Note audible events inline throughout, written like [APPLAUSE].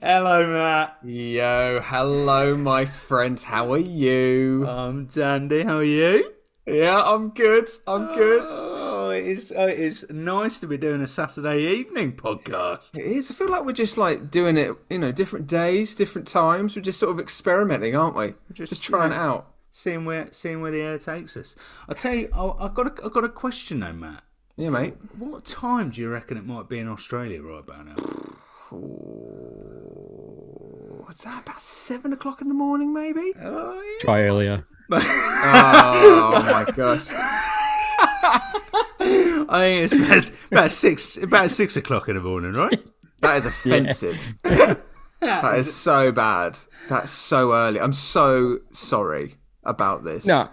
Hello, Matt. Yo, hello, my friends. How are you? I'm Dandy. How are you? yeah, I'm good. I'm good. Oh, it is, oh, it is nice to be doing a Saturday evening podcast. It is. I feel like we're just like doing it, you know, different days, different times. We're just sort of experimenting, aren't we? Just, just trying it out. Seeing where, seeing where the air takes us. I tell you, I- I've got, a, I've got a question though, Matt. Yeah, mate. What time do you reckon it might be in Australia right about now? What's that? About seven o'clock in the morning, maybe? Oh, yeah. Try earlier. [LAUGHS] oh my gosh. [LAUGHS] I think it's about, about six, about six o'clock in the morning, right? That is [LAUGHS] offensive. that is so bad. That's so early. I'm so sorry about this. No,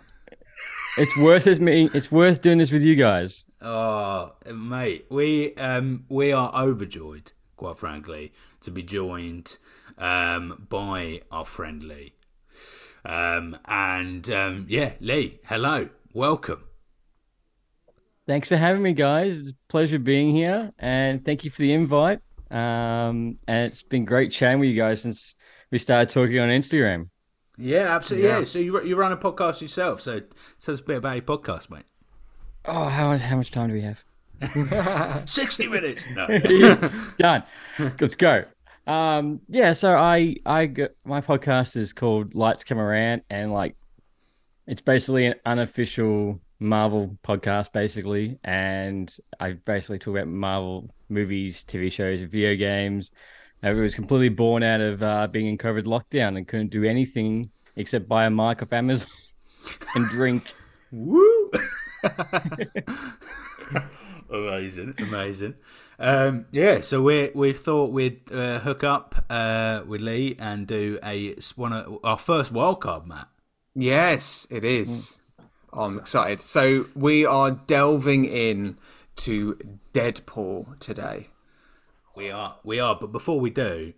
it's worth this meeting. It's worth doing this with you guys. Oh, mate, we um we are overjoyed, quite frankly, to be joined um by our friend Leigh. Um and um yeah, Leigh, hello, welcome. Thanks for having me, guys. It's a pleasure being here, and thank you for the invite. Um, and it's been great chatting with you guys since we started talking on Instagram. Yeah, absolutely. Yeah. Yeah. So you you run a podcast yourself. So tell us a bit about your podcast, mate. Oh, how how much time do we have? [LAUGHS] Sixty minutes. No. [LAUGHS] Done. Let's go. Um, yeah. So I I my podcast is called Lights Camera Rant, and like it's basically an unofficial Marvel podcast, basically, and I basically talk about Marvel movies, TV shows, video games. It was completely born out of uh, being in COVID lockdown and couldn't do anything except buy a mic off Amazon [LAUGHS] and drink. Woo! Amazing, amazing. Um, yeah, so we we thought we'd uh, hook up uh, with Leigh and do a one of our first wildcard, Matt. Yes, it is. Oh, I'm excited. So we are delving in to Deadpool today. We are, we are. But before we do,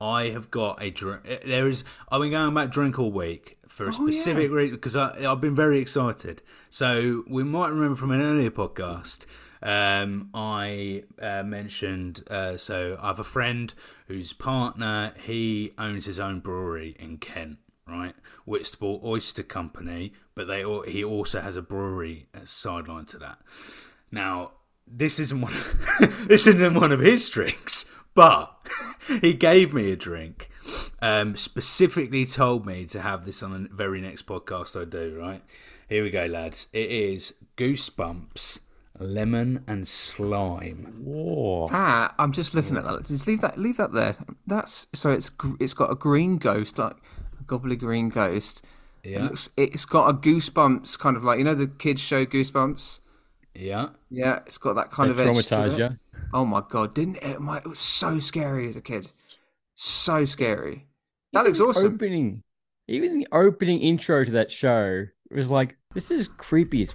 I have got a drink. There is. I've been going about drink all week for a specific reason because I've been very excited. So we might remember from an earlier podcast. Um, I uh, mentioned. Uh, so I have a friend whose partner he owns his own brewery in Kent. Right, Whitstable Oyster Company, but they he also has a brewery sideline to that. Now, this isn't one. [LAUGHS] this isn't one of his drinks, but [LAUGHS] he gave me a drink. Um, specifically told me to have this on the very next podcast I do. Right here we go, lads. It is Goosebumps lemon and slime. Whoa. That I'm just looking at that. Just leave that. Leave that there. That's so it's it's got a green ghost, like a gobbly green ghost. It Yeah, looks, it's got a goosebumps kind of like you know the kids show Goosebumps. yeah. Yeah, it's got that kind That of edge to traumatized it. you. Oh my god, didn't it? My, it was so scary as a kid. So scary. That looks awesome. Opening, even the opening intro to that show was like, this is creepy. as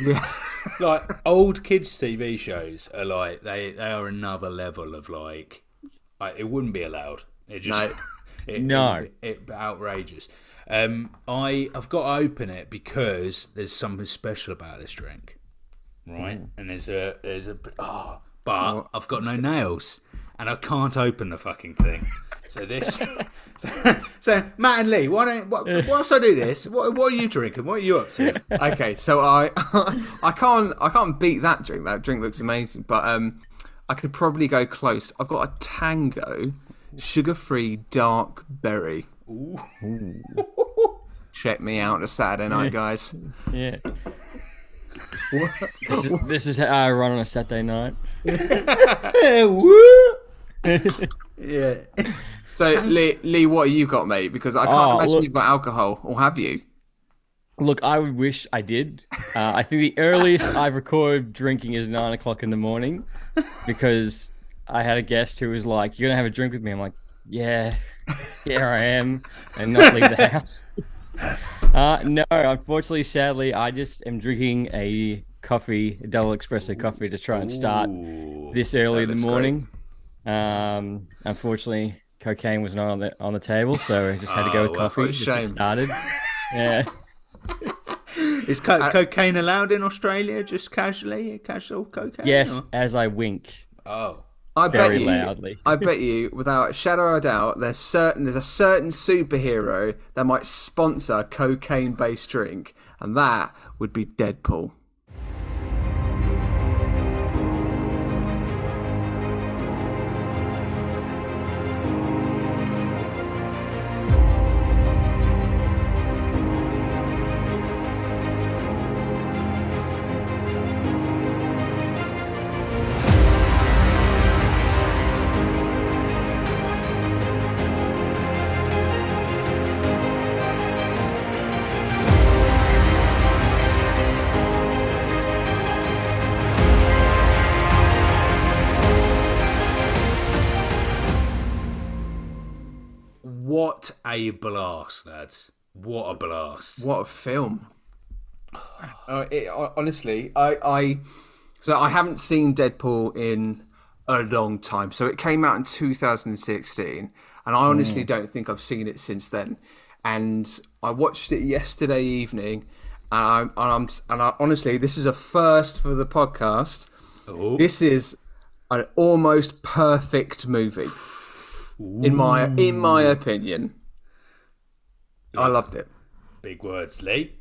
[LAUGHS] like old kids TV shows are like they they are another level of like, like it wouldn't be allowed. It just No. [LAUGHS] it, No. it, it outrageous. Um, I I've got to open it because there's something special about this drink, right? And there's a there's a oh, but I've got no nails and I can't open the fucking thing. So this, [LAUGHS] so, so Matt and Leigh, why don't what, whilst I do this, what what are you drinking? What are you up to? okay, so I [LAUGHS] I can't I can't beat that drink. That drink looks amazing, but um, I could probably go close. I've got a Tango, sugar-free dark berry. [LAUGHS] Check me out a Saturday night, guys. Yeah. this, is, this is how I run on a Saturday night. Yeah. So Leigh, Leigh, what have you got, mate? Because I can't Oh, imagine look- you've got alcohol, or have you? Look, I would wish I did. Uh, I think the earliest I've recorded drinking is nine o'clock in the morning because I had a guest who was like, "You're gonna have a drink with me." I'm like, "Yeah, here I am," and not leave the house. [LAUGHS] Uh, no, unfortunately, sadly, I just am drinking a coffee, a double espresso coffee, to try and start Ooh. this early in the looks great. morning. Um, unfortunately, cocaine was not on the on the table, so I just had to go Oh, with coffee. what a just get shame. started. Yeah. [LAUGHS] Is co- cocaine allowed in Australia? Just casually, casual cocaine? Yes, or- as I wink. Oh, I bet you, loudly. I bet you, without a shadow of a doubt, there's certain there's a certain superhero that might sponsor a cocaine-based drink, and that would be Deadpool. A blast, lads! What a blast! What a film! Uh, it, honestly, I, I so I haven't seen Deadpool in a long time. So it came out in 2016, and I honestly don't think I've seen it since then. And I watched it yesterday evening, and I'm, and I'm and I, honestly, this is a first for the podcast. Oh. This is an almost perfect movie, in my in my opinion. I loved it. Big words, Leigh.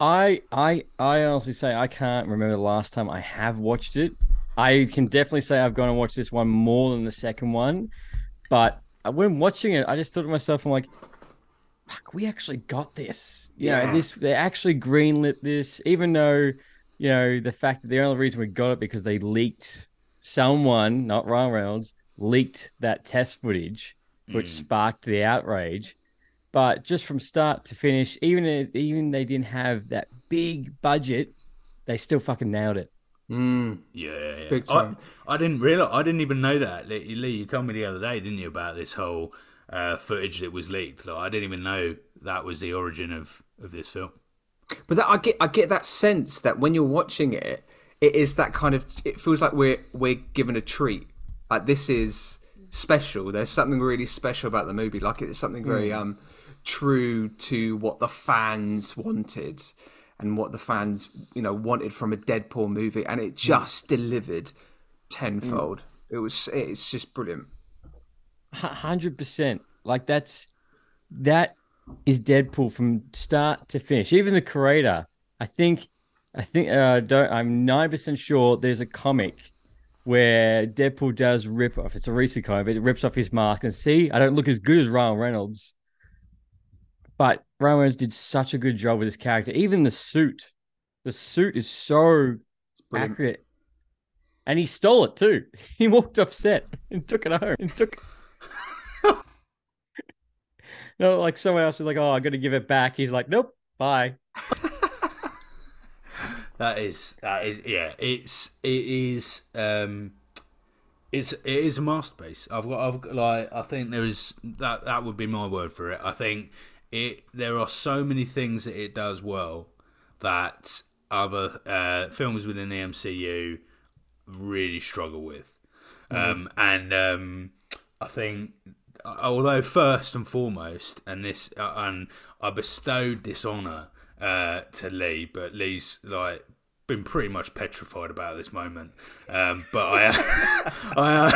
I I I honestly say I can't remember the last time I have watched it. I can definitely say I've gone and watched this one more than the second one, but when watching it, I just thought to myself, I'm like, "Fuck, we actually got this." You know, Yeah. this they actually greenlit this, even though you know the fact that the only reason we got it because they leaked someone, not Ryan Reynolds, leaked that test footage, which mm. sparked the outrage. But just from start to finish, even if, even they didn't have that big budget, they still fucking nailed it. Mm. Yeah, yeah, yeah. Big I, time. I didn't realize. I didn't even know that. Leigh, Leigh, you told me the other day, didn't you, about this whole uh, footage that was leaked? Like, I didn't even know that was the origin of of this film. But that, I get, I get that sense that when you're watching it, it is that kind of. It feels like we're we're given a treat. Like this is special. There's something really special about the movie. Like it's something very um true to what the fans wanted and what the fans you know wanted from a Deadpool movie, and it just delivered tenfold. It was. It's just brilliant. hundred percent. Like that's that is Deadpool from start to finish. Even the creator, I think, I think, uh, don't. I'm nine percent sure there's a comic where Deadpool does rip off. It's a recent comic, but it rips off his mask and see, I don't look as good as Ryan Reynolds. But Ryan Reynolds did such a good job with his character. Even the suit, the suit is so accurate. And he stole it too. [LAUGHS] He walked off set and took it home and took. [LAUGHS] no, like someone else was like, "Oh, I got to give it back." He's like, "Nope, bye." [LAUGHS] That is, that is, yeah. It's it is, um, it's it is a masterpiece. I've got, I've got, like, I think there is that that would be my word for it. I think it. There are so many things that it does well that other uh, films within the MCU really struggle with. Um, and um, I think, although first and foremost, and this, uh, and I bestowed this honor uh, to Leigh, but Leigh's like been pretty much petrified about this moment. Um, but I, [LAUGHS] I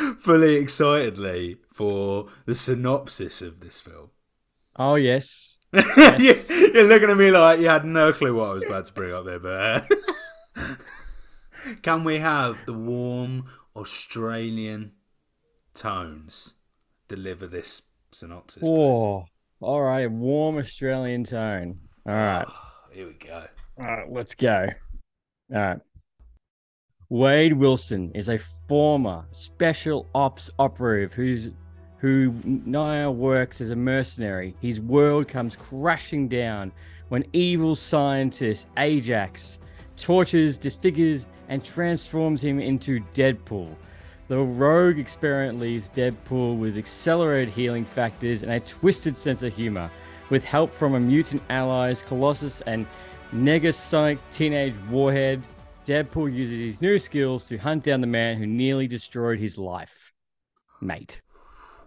am [LAUGHS] fully excitedly for the synopsis of this film. Oh yes, [LAUGHS] you, you're looking at me like you had no clue what I was about to bring up there, but uh, [LAUGHS] can we have the warm Australian tones deliver this synopsis? oh, all right, warm Australian tone. All right, Here we go. all right, let's go. All right. Wade Wilson is a former special ops operative who's who now works as a mercenary. His world comes crashing down when evil scientist Ajax tortures, disfigures, and transforms him into Deadpool. The rogue experiment leaves Deadpool with accelerated healing factors and a twisted sense of humor. With help from a mutant allies, Colossus and Negasonic Teenage Warhead, Deadpool uses his new skills to hunt down the man who nearly destroyed his life. Mate.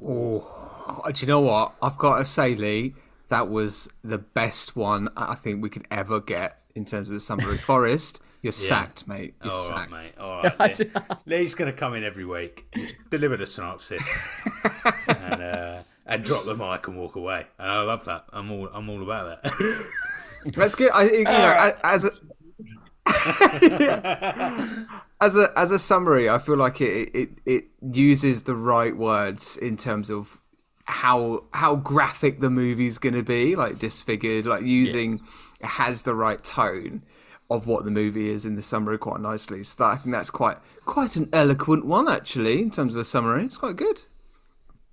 Oh, do you know what? I've got to say, Leigh, that was the best one I think we could ever get in terms of a summary. [LAUGHS] Forest, you're sacked, mate. You're All right, sacked. mate. All [LAUGHS] right. Leigh. Leigh's going to come in every week, just deliver the synopsis, [LAUGHS] and uh, and drop the mic and walk away. And I love that. I'm all I'm all about that. That's good. I, you know, as a, as a as a summary, I feel like it, it it uses the right words in terms of how how graphic the movie's going to be, like disfigured, like using it has the right tone of what the movie is in the summary quite nicely. So that, I think that's quite quite an eloquent one actually in terms of a summary. It's quite good.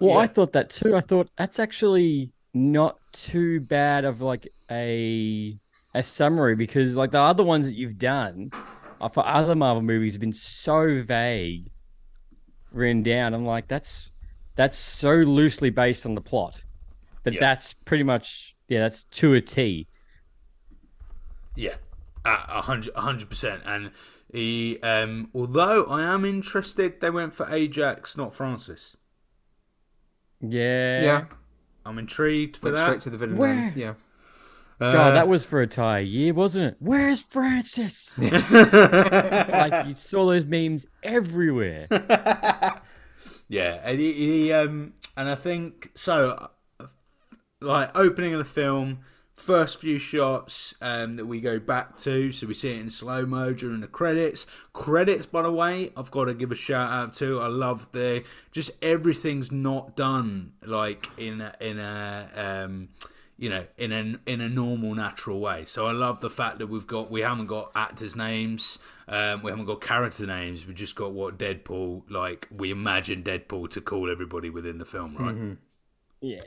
Well, I thought that too. I thought that's actually not too bad of like a a summary because like the other ones that you've done for other Marvel movies have been so vague written down. I'm like, that's that's so loosely based on the plot. But Yeah. that's pretty much yeah, that's to a T. Yeah, a a hundred, a hundred percent. And he, um, although I am interested, they went for Ajax, not Francis. Yeah. Yeah, I'm intrigued for went that. straight to the villain. Where? then. Yeah. God, Uh, that was for a entire year, wasn't it? Where's Francis? [LAUGHS] like you saw those memes everywhere. [LAUGHS] Yeah, and he, he um, and I think so. uh, Like opening of the film, first few shots um, that we go back to, so we see it in slow mo during the credits. Credits, by the way, I've got to give a shout out to. I love the just everything's not done like in a, in a um, you know in a in a normal natural way. So I love the fact that we've got we haven't got actors' names, um, we haven't got character names. We've just got what Deadpool like. We imagine Deadpool to call everybody within the film, right? Yeah.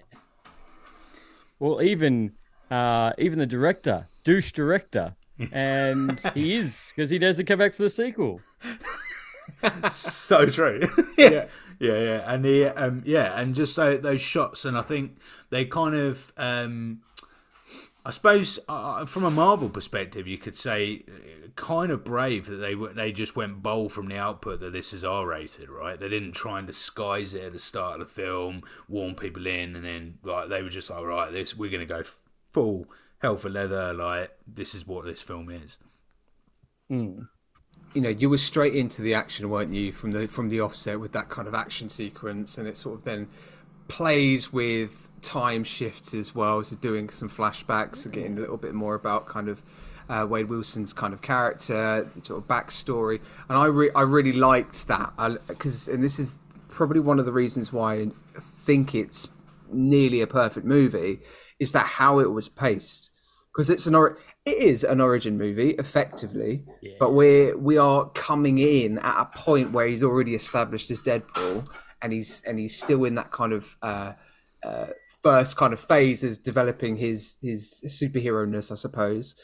Well, even uh, even the director, douche director, [LAUGHS] and he is because he doesn't come back for the sequel. [LAUGHS] so true. [LAUGHS] yeah. Yeah, yeah, yeah, and the um, yeah, and just tho- those shots, and I think they kind of, um, I suppose, uh, from a Marvel perspective, you could say, uh, kind of brave that they they just went bold from the output that this is R rated, right? They didn't try and disguise it at the start of the film, warn people in, and then like they were just like, right, this we're gonna go full hell for leather, like this is what this film is. You know, you were straight into the action, weren't you, from the from the offset with that kind of action sequence, and it sort of then plays with time shifts as well, so doing some flashbacks, and getting a little bit more about kind of uh, Wade Wilson's kind of character, sort of backstory, and I re- I really liked that. Because, and this is probably one of the reasons why I think it's nearly a perfect movie, is that how it was paced. Because it's an it is an origin movie effectively but we're we are coming in at a point where he's already established as deadpool and he's and he's still in that kind of uh, uh, first kind of phase as developing his his superhero ness i suppose.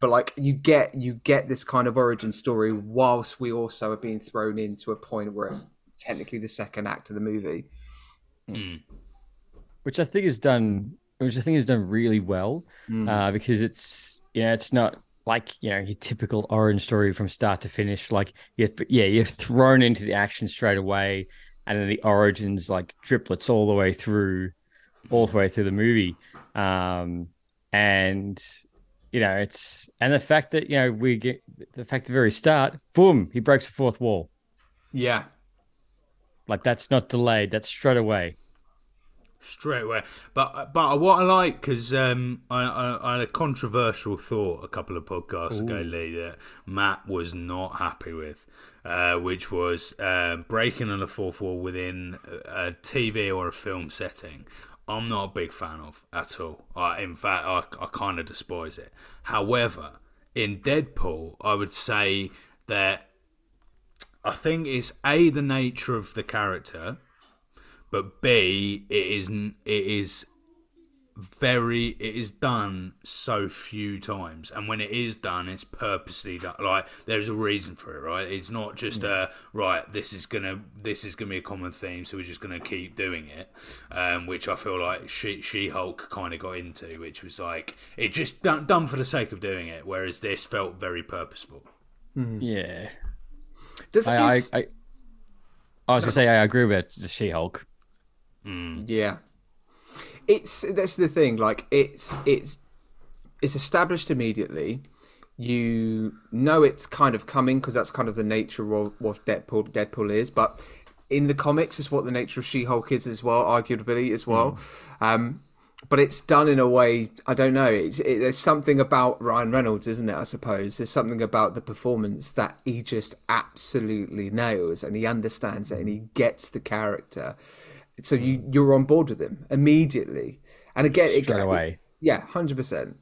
But like you get you get this kind of origin story whilst we also are being thrown into a point where it's technically the second act of the movie. Which I think is done, which I think is done really well, uh, because it's you know it's not like you know your typical orange story from start to finish. Like you, yeah, you're thrown into the action straight away, and then the origins like triplets all the way through, all the way through the movie, um, and you know it's and the fact that you know we get the fact at the very start, boom, he breaks the fourth wall. yeah Like that's not delayed. That's straight away. Straight away. But but what I like because um, I, I, I had a controversial thought a couple of podcasts ago, Leigh, that Matt was not happy with, uh, which was um breaking on the fourth wall within a, a TV or a film setting. I'm not a big fan of at all. I, in fact, I, I kind of despise it. However, in Deadpool, I would say that I think it's a the nature of the character but B, it is it is very it is done so few times. And when it is done it's purposely done like there's a reason for it right? It's not just uh right this is gonna this is gonna be a common theme so we're just gonna keep doing it um which i feel like she she-hulk kind of got into which was like it just done, done for the sake of doing it whereas this felt very purposeful. Yeah. Does I, I, is- I, I was gonna say I agree with the She-Hulk. Yeah, it's that's the thing. Like it's it's it's established immediately. You know it's kind of coming because that's kind of the nature of what Deadpool Deadpool is. But in the comics, is what the nature of She-Hulk is as well, arguably as well. Um, but it's done in a way I don't know. It's, it, there's something about Ryan Reynolds, isn't it? I suppose there's something about the performance that he just absolutely nails, and he understands it, and he gets the character. So you you're on board with him immediately, and again, it- Straight away. yeah, hundred percent.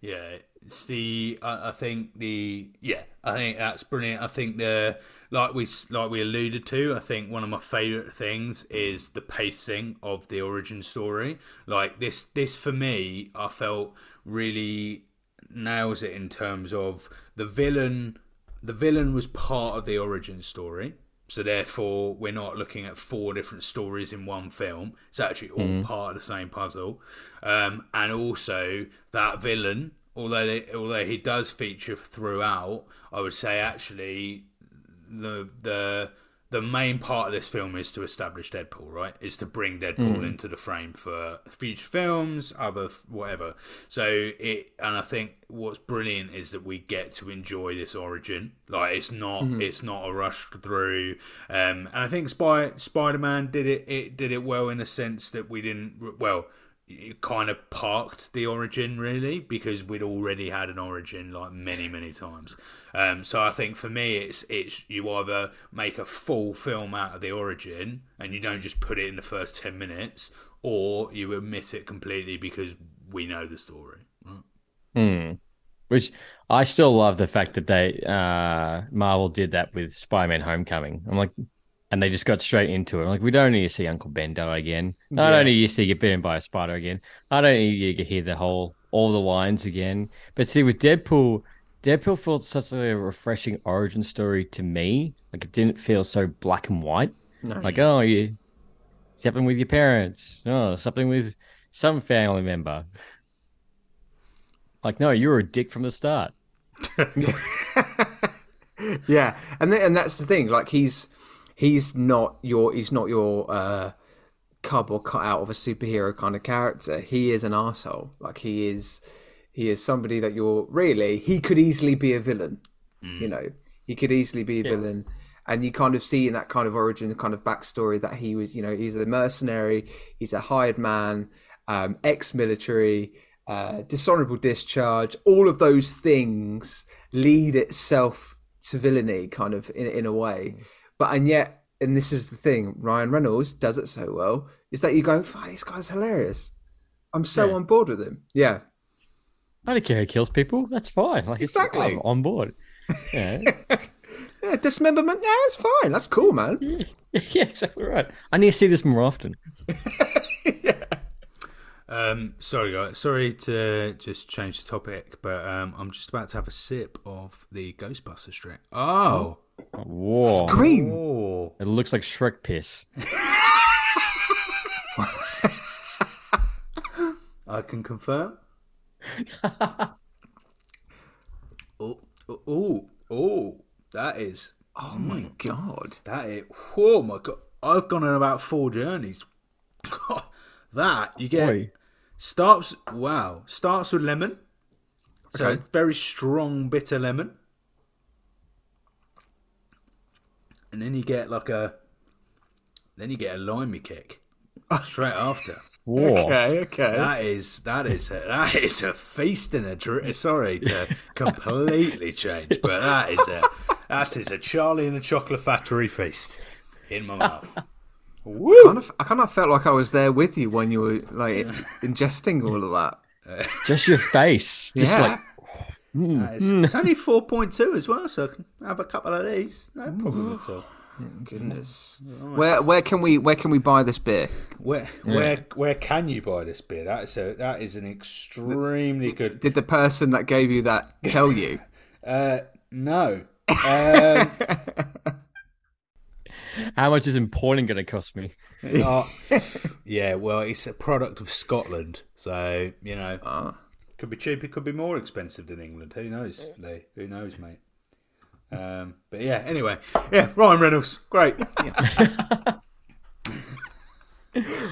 Yeah, it's the I, I think the yeah I think that's brilliant. I think the like we like we alluded to. I think one of my favorite things is the pacing of the origin story. Like this this for me, I felt really nails it in terms of the villain. The villain was part of the origin story. So therefore, we're not looking at four different stories in one film. It's actually all part of the same puzzle. Um, and also that villain, although they, although he does feature throughout, I would say actually the the the main part of this film is to establish Deadpool, right? Is to bring Deadpool into the frame for future films, other f- whatever. So it, and I think what's brilliant is that we get to enjoy this origin. Like it's not, it's not a rush through. Um, and I think Spy Spider Man did it. It did it well in a sense that we didn't. Well, it kind of parked the origin really because we'd already had an origin like many many times um, so i think for me it's it's you either make a full film out of the origin and you don't just put it in the first 10 minutes or you omit it completely because we know the story Hmm. Which I still love the fact that they uh Marvel did that with Spider-Man Homecoming. I'm like and they just got straight into it. I'm like, we don't need to see Uncle Ben die again. I don't need to see get bitten by a spider again. I don't need you to hear the whole all the lines again. But see with Deadpool, Deadpool felt such a refreshing origin story to me. Like it didn't feel so black and white. Like, oh you something with your parents. Oh, something with some family member. Like, no, you were a dick from the start. [LAUGHS] Yeah, and th- and that's the thing. Like he's he's not your he's not your uh, cub or cut out of a superhero kind of character. He is an asshole. Like he is he is somebody that you're really he could easily be a villain. You know, he could easily be a villain. And you kind of see in that kind of origin, kind of backstory that he was, you know, he's a mercenary, he's a hired man, um, ex-military, uh, dishonorable discharge. All of those things lead itself to villainy, kind of in in a way. But and yet, and this is the thing, Ryan Reynolds does it so well, is that you go, "Fuck, this guy's hilarious." I'm so Yeah. on board with him. Yeah, I don't care who kills people. That's fine. Like, Exactly. I'm on board. Yeah. [LAUGHS] yeah, dismemberment. Yeah, it's fine. That's cool, man. [LAUGHS] yeah, exactly right. I need to see this more often. [LAUGHS] um, sorry guys sorry to just change the topic but um, i'm just about to have a sip of the ghostbusters drink oh Whoa. Green. oh It looks like Shrek piss. [LAUGHS] I can confirm. [LAUGHS] oh, oh, oh, oh, that is Oh my god. that is. Oh my god! I've gone on about four journeys. [LAUGHS] that you get Boy. Starts. Wow, starts with lemon. So Okay. very strong bitter lemon, and then you get like a. Then you get a limey kick straight after. [LAUGHS] Whoa. Okay, okay. That is that is a, that is a feast and a dr- sorry to completely change, but that is a that is a Charlie and the Chocolate Factory feast in my mouth. I kind, of, I kind of felt like I was there with you when you were like ingesting all of that. [LAUGHS] Just your face. Just Yeah. like, That is- it's only four point two as well, so I can have a couple of these. No problem at all. Goodness. Where where can we where can we buy this beer? Where where where can you buy this beer? That's a that is an extremely good. Did the person that gave you that tell you? [LAUGHS] Uh, no. Um, [LAUGHS] How much is importing going to cost me? uh, [LAUGHS] [LAUGHS] yeah, well, it's a product of Scotland, so you know, Ah. could be cheap. It could be more expensive than England. Who knows, Leigh? Who knows, mate? Um, but yeah, anyway, yeah, Ryan Reynolds, great. [LAUGHS]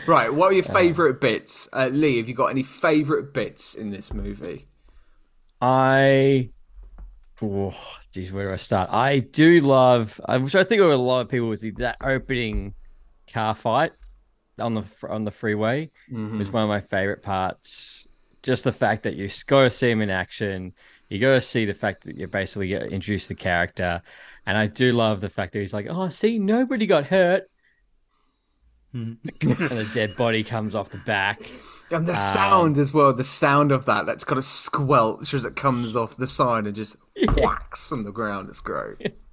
Right. What are your favourite bits, uh, Leigh? Have you got any favourite bits in this movie? I, oh, geez, where do I start? I do love, which I think a lot of people was the, that opening car fight on the on the freeway was mm-hmm. one of my favorite parts. Just the fact that you go to see him in action, you go to see the fact that you basically get introduced the character, and I do love the fact that he's like, "Oh, see, nobody got hurt," mm-hmm. and a dead body comes off the back. And the um, sound as well, the sound of that, that's got a squelch as it comes off the sign and just [LAUGHS] whacks on the ground. It's great. [LAUGHS]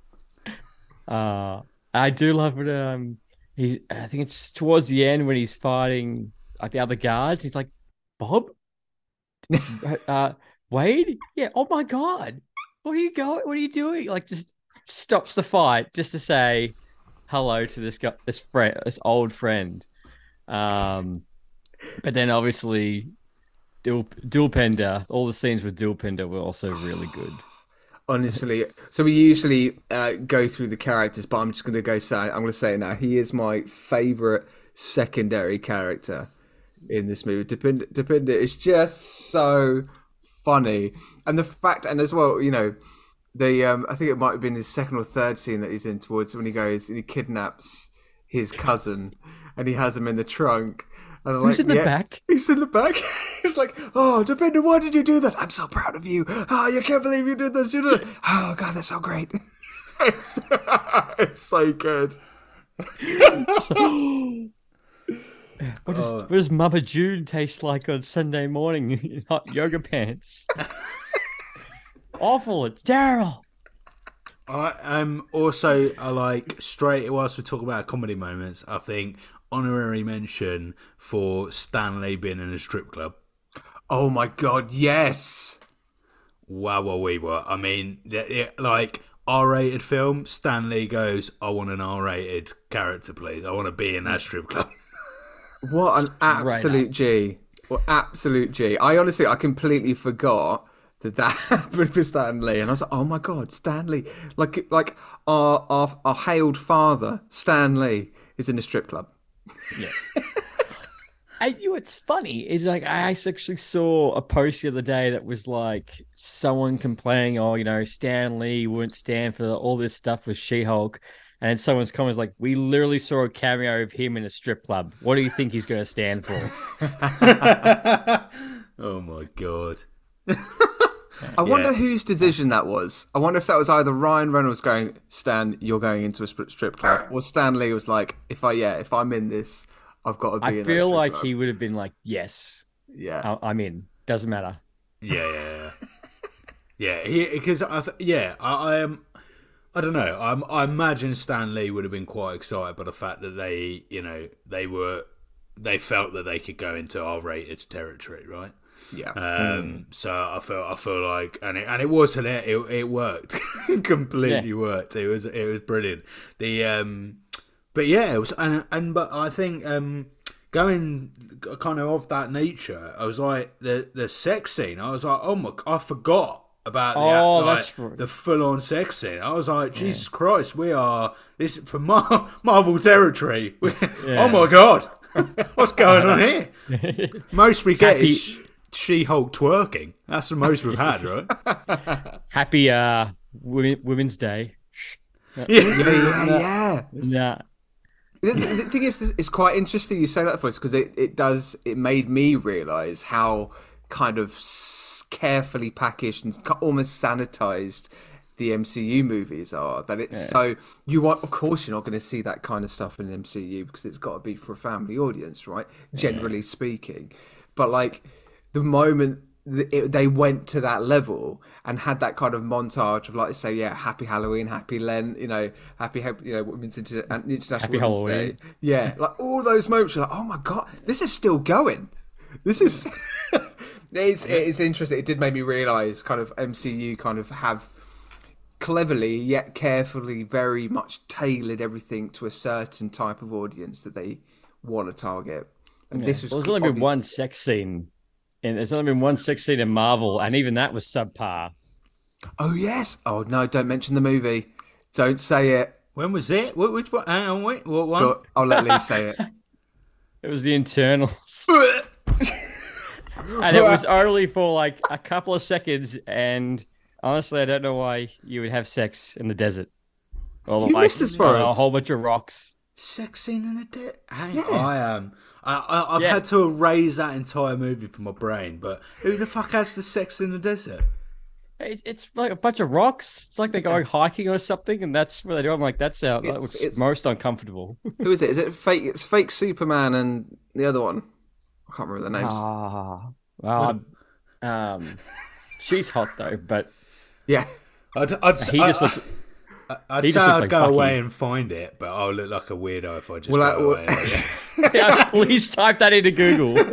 Uh, I do love it. Um, he's I think it's towards the end when he's fighting like the other guards. He's like, Bob, [LAUGHS] uh, Wade, yeah. Oh my God, what are you going? What are you doing? Like, just stops the fight just to say hello to this guy, this friend, this old friend. Um, but then obviously. Dual, Dopinder, all the scenes with Dopinder were also really good. Honestly, so we usually uh, go through the characters, but I'm just going to go say I'm going to say now. He is my favorite secondary character in this movie. Dopinder, Dopinder is just so funny, and the fact, and as well, you know, the um, I think it might have been his second or third scene that he's in towards when he goes and he kidnaps his cousin, and he has him in the trunk. And Who's like, in the "Yeah." back? He's in the back. [LAUGHS] He's like, "Oh, Dopinder, why did you do that? I'm so proud of you. Oh, you can't believe you did this. You did it. [LAUGHS] Oh God, that's so great. [LAUGHS] it's, it's so good. [GASPS] What does, what does Mama June taste like on Sunday morning in hot yoga pants? Awful. It's terrible. I am also I like straight whilst we talk about comedy moments. I think honorary mention for Stan Lee being in a strip club. Oh my God, yes. Wow, wow, we were. I mean, yeah, yeah, like R-rated film. Stan Lee goes, "I want an R-rated character, please. I want to be in that strip club." [LAUGHS] What an absolute G. Well, absolute G. I honestly, I completely forgot that that [LAUGHS] happened for Stan Lee, and I was like, oh my God, Stan Lee. Like, like our our, our hailed father, Stan Lee, is in a strip club. I, [LAUGHS] you it's funny is like I actually saw a post the other day that was like someone complaining, oh, you know, Stan Lee wouldn't stand for all this stuff with She-Hulk. And then someone's comment was like, "We literally saw a cameo of him in a strip club. What do you think he's going to stand for?" [LAUGHS] [LAUGHS] oh my god! I wonder Yeah. whose decision that was. I wonder if that was either Ryan Reynolds going, "Stan, you're going into a strip strip club," or Stan Lee was like, "If I yeah, if I'm in this, I've got to be." I in feel strip like club." he would have been like, "Yes, yeah. I- I'm in. Doesn't matter." Yeah, yeah, yeah. yeah, because I th- yeah, I, I am. I don't know. I, I imagine Stan Lee would have been quite excited by the fact that they, you know, they were, they felt that they could go into R-rated territory, right? Yeah. Um, So I feel, I feel like, and it, and it was hilarious. It, it worked, [LAUGHS] completely Yeah. worked. It was, it was brilliant. The, um, but yeah, it was, and and but I think, um, going kind of of that nature, I was like the the sex scene. I was like, oh my, I forgot about the Oh, like, the full on sex scene. I was like, Jesus Christ, we are this for Mar- [LAUGHS] Marvel territory. [LAUGHS] We- Oh my god, what's going on here? Most we get Happy- is She Hulk twerking. That's the most we've had, right? [LAUGHS] Happy uh Women- Women's Day. [LAUGHS] yeah. yeah, yeah. Nah. The, the, the thing is, it's quite interesting you say that for us because it, it does it made me realize how kind of carefully packaged and almost sanitized the MCU movies are. That it's so you want, of course, you're not going to see that kind of stuff in the MCU because it's got to be for a family audience, right? Generally speaking, but like the moment it, they went to that level and had that kind of montage of like say yeah happy halloween happy lent you know happy you know women's Inter- uh, international Happy Women's Halloween. Day. yeah [LAUGHS] like all those moments you're like oh my god this is still going this is [LAUGHS] it's it's interesting it did make me realize kind of mcu kind of have cleverly yet carefully very much tailored everything to a certain type of audience that they want to target and this was Well, there's only been one sex scene, and there's only been one sex scene in Marvel, and even that was subpar. Oh yes. Oh no! Don't mention the movie. Don't say it. When was it? Wh- Which one? Hang on, wait, what one? But I'll let Leigh say it. [LAUGHS] It was the Eternals, [LAUGHS] and it was [LAUGHS] only for like a couple of seconds. And honestly, I don't know why you would have sex in the desert. Or You missed this for on a whole bunch of rocks. Sex scene in a desert. Hang on, I am. I, I, I've Yeah. had to erase that entire movie from my brain. But who the fuck has the sex in the desert? It's, it's like a bunch of rocks. It's like they're going [LAUGHS] hiking or something, and that's what they do. I'm like, that's how that looks it's- most uncomfortable. [LAUGHS] Who is it? Is it fake? It's fake Superman and the other one. I can't remember the names. Ah, well, um, she's hot though, but Yeah. I'd, I'd, he I- just looks. I, I'd he say I'd like go Bucky. away and find it, but I'll look like a weirdo if I just Well, I- go well- away. [LAUGHS] [LAUGHS] yeah, please type that into Google, [LAUGHS]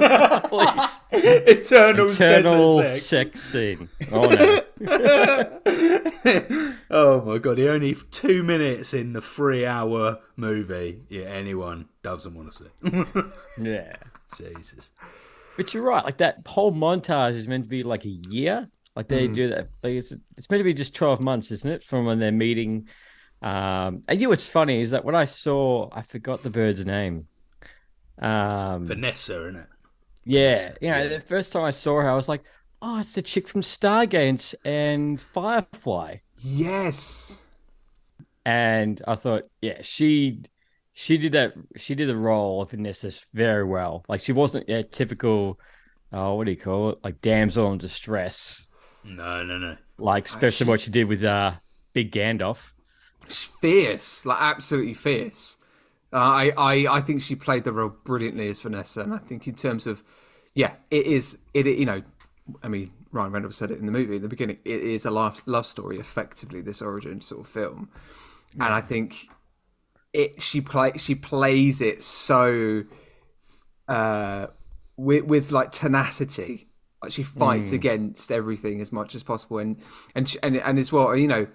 please. Eternal's Eternal desert sex. sex scene. Oh no. [LAUGHS] Oh my god, he only two minutes in the three-hour movie. Yeah, anyone doesn't want to see. Yeah. Jesus. But you're right. Like that whole montage is meant to be like a year. Like they do that. Like it's it's meant to be just twelve months, isn't it? From when they're meeting. Um, and you know what's funny is that when I saw, I forgot the bird's name. Um, Vanessa, isn't it? yeah, you know, the first time I saw her, I was like, oh, it's the chick from Stargate and Firefly. Yes. and I thought, yeah, she she did that. She did the role of Vanessa very well. Like she wasn't a typical, oh, what do you call it? Like damsel in distress. No, no, no. Like especially what she did with uh Big Gandalf. She's fierce. Like absolutely fierce. Uh, I, I I think she played the role brilliantly as Vanessa, and I think in terms of, yeah, it is it you know, I mean Ryan Reynolds said it in the movie in the beginning. It is a love love story, effectively this origin sort of film, and I think it she play she plays it so uh with with like tenacity. Like she fights against everything as much as possible and and she, and and as well you know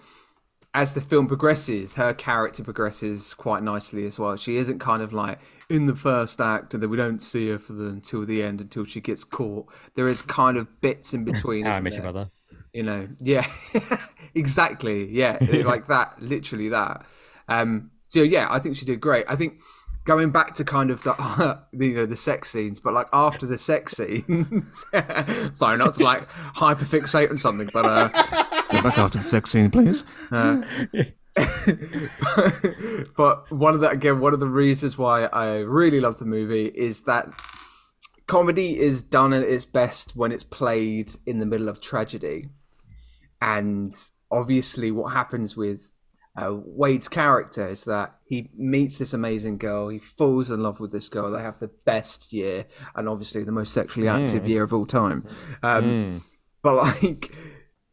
as the film progresses her character progresses quite nicely as well. She isn't kind of like in the first act and then we don't see her for the until the end until she gets caught. There is kind of bits in [LAUGHS] between I isn't Your there? Mother. you know yeah. [LAUGHS] Exactly yeah [LAUGHS] like that literally that. Um so yeah i think she did great. I think going back to kind of the, the you know the sex scenes but like after the sex scenes sorry not to like hyperfixate on something but uh back after the sex scene please. [LAUGHS] Uh, [LAUGHS] but one of the again one of the reasons why i really love the movie is that comedy is done at its best when it's played in the middle of tragedy. And obviously what happens with uh, Wade's character is that he meets this amazing girl, he falls in love with this girl, they have the best year, and obviously the most sexually active year of all time. Um, But [LAUGHS] like,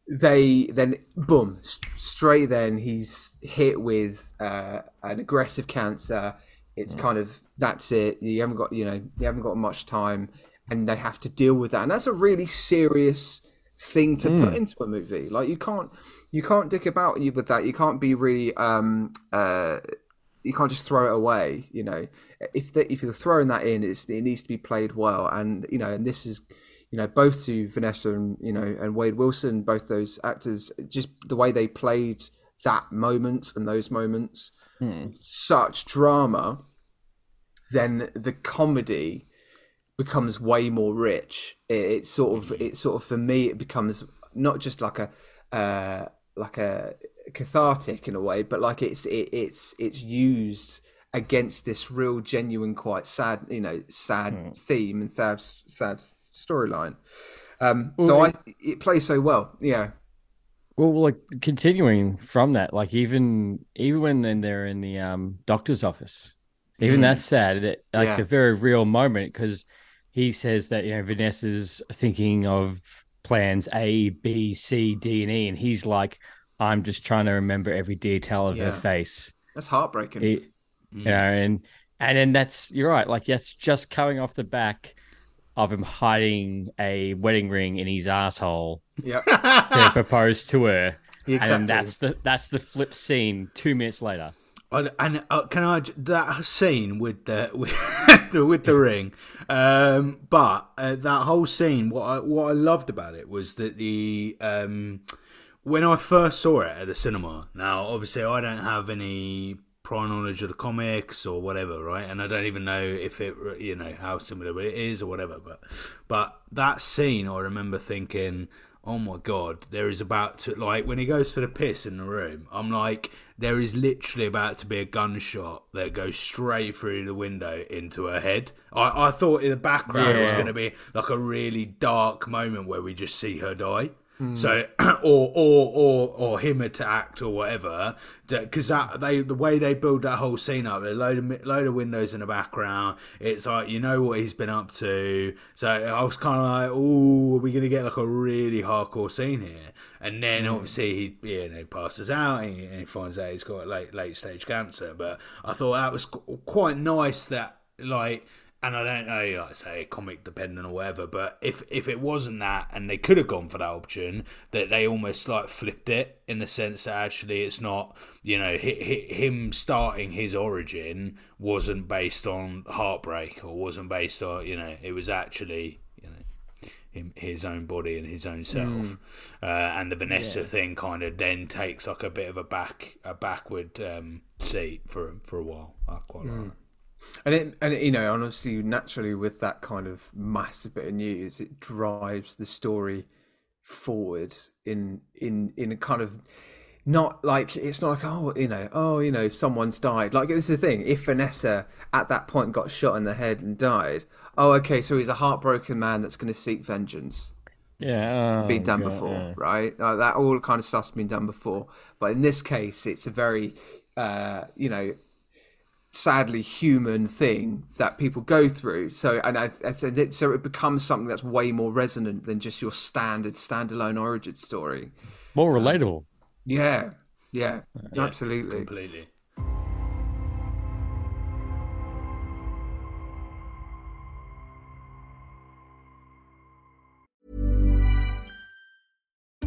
they then boom, straight then he's hit with uh, an aggressive cancer. It's kind of that's it. You haven't got you know you haven't got much time, and they have to deal with that, and that's a really serious thing to put into a movie. Like you can't you can't dick about you with that. You can't be really um uh you can't just throw it away. You know, if the, if you're throwing that in, it's, it needs to be played well. And you know, and this is you know both to Vanessa and you know and Wade Wilson, both those actors, just the way they played that moment and those moments, hmm. with such drama. Then the comedy becomes way more rich. It, it's sort of mm-hmm. it sort of for me it becomes not just like a uh, like a cathartic in a way, but like it's it, it's it's used against this real genuine quite sad you know sad hmm. theme and sad sad storyline. Um, so I it plays so well. Yeah. Well, like continuing from that, like even even when then they're in the um doctor's office, even that's sad. That like Yeah. a very real moment because he says that you know Vanessa's thinking of plans A, B, C, D, and E, and he's like, I'm just trying to remember every detail of Yeah. her face. That's heartbreaking. He- You know, and and then that's you're right. Like that's just coming off the back of him hiding a wedding ring in his asshole yeah. [LAUGHS] to propose to her. [LAUGHS] Exactly. And that's the that's the flip scene two minutes later. I- And uh, can I that scene with the [LAUGHS] with the, with the ring? Um, but uh, that whole scene, what I what I loved about it was that the um, when I first saw it at the cinema. Now, obviously, I don't have any prior knowledge of the comics or whatever, right? And I don't even know if it, you know, how similar it is or whatever. But but that scene, I remember thinking. Oh my god, there is about to like when he goes for the piss in the room. I'm like, there is literally about to be a gunshot that goes straight through the window into her head. I, I thought in the background it was going to be like a really dark moment where we just see her die. Mm. So, [CLEARS THROAT] or or or or him attacked or whatever, because that they the way they build that whole scene up, a load of load of windows in the background. It's like you know what he's been up to. So I was kind of like, oh, are we gonna get like a really hardcore scene here? And then mm. obviously he you know passes out and he, and he finds out he's got late late stage cancer. But I thought that was qu- quite nice that like and I don't know, like I say comic dependent or whatever, but if if it wasn't that and they could have gone for that option, that they almost like flipped it in the sense that actually it's not, you know, hi hi him starting his origin wasn't based on heartbreak or wasn't based on, you know, it was actually, you know, him, his own body and his own self, uh, and the Vanessa thing kind of then takes like a bit of a back a backward um, seat for for a while. I quite like. that. And it, and it, you know, honestly, naturally, with that kind of massive bit of news, it drives the story forward in in in a kind of not like it's not like oh you know oh you know someone's died like this is the thing if Vanessa at that point got shot in the head and died oh okay so he's a heartbroken man that's going to seek vengeance Yeah, oh, been done God, before, yeah. right? Uh, that all kind of stuff's been done before, but in this case, it's a very, uh, you know, sadly human thing that people go through. So, and I, I said it, so it becomes something that's way more resonant than just your standard standalone origin story. More um, relatable. Yeah, yeah, absolutely. Completely.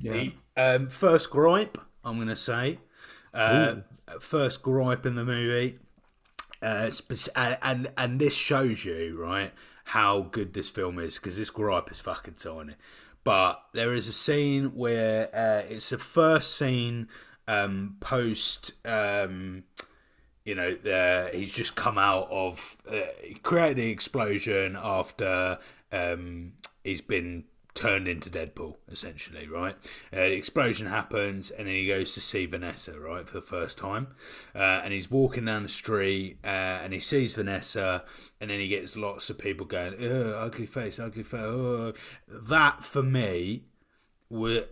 today. The um, first gripe, I'm going to say, uh, first gripe in the movie, uh, and, and this shows you right how good this film is because this gripe is fucking tiny. But there is a scene where uh, it's the first scene um, post. Um, you know, the, he's just come out of uh, he created the explosion after um, he's been turned into Deadpool, essentially, right? Uh, the explosion happens, and then he goes to see Vanessa, right, for the first time, uh, and he's walking down the street, uh, and he sees Vanessa, and then he gets lots of people going, "Ugh, ugly face, ugly face." ugh." That for me were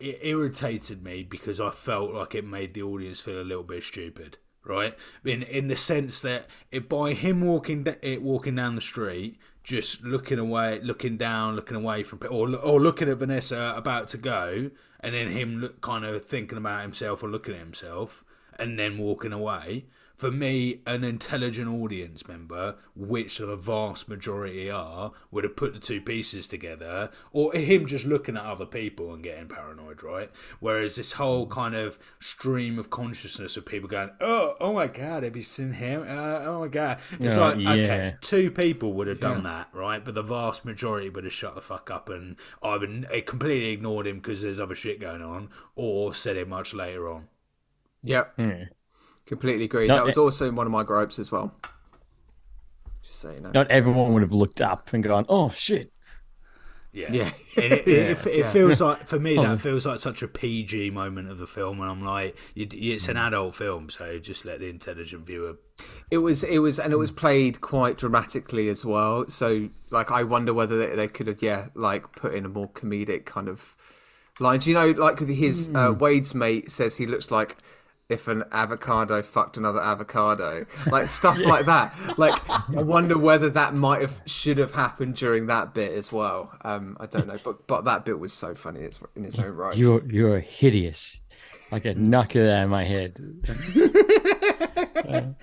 it irritated me because I felt like it made the audience feel a little bit stupid. right? In in the sense that it, by him walking it walking down the street, just looking away, looking down, looking away from, or or looking at Vanessa about to go, and then him look, kind of thinking about himself or looking at himself, and then walking away. For me, an intelligent audience member, which the vast majority are, would have put the two pieces together, or him just looking at other people and getting paranoid, right? Whereas this whole kind of stream of consciousness of people going, "Oh, oh my god, have you seen him? Uh, oh my god!" It's Yeah, like, okay, two people would have done that, right? But the vast majority would have shut the fuck up and either completely ignored him because there's other shit going on, or said it much later on. Yep. Hmm. Completely agree. No, that was also one of my gripes as well. Just so you know. Not everyone would have looked up and gone, "Oh shit." Yeah, Yeah. it, it, it, [LAUGHS] it feels like for me Oh. that feels like such a PG moment of the film, and I'm like, it's Hmm. an adult film, so just let the intelligent viewer. It was, it was, and it was played quite dramatically as well. So, like, I wonder whether they, they could have, yeah, like, put in a more comedic kind of lines. You know, like with his uh, Wade's mate says he looks like if an avocado fucked another avocado, [LAUGHS] like stuff like that. Like, I wonder whether that might have should have happened during that bit as well. Um, I don't know, but but that bit was so funny it's, in its own right. You're you're hideous. I could knock it out of my head, [LAUGHS]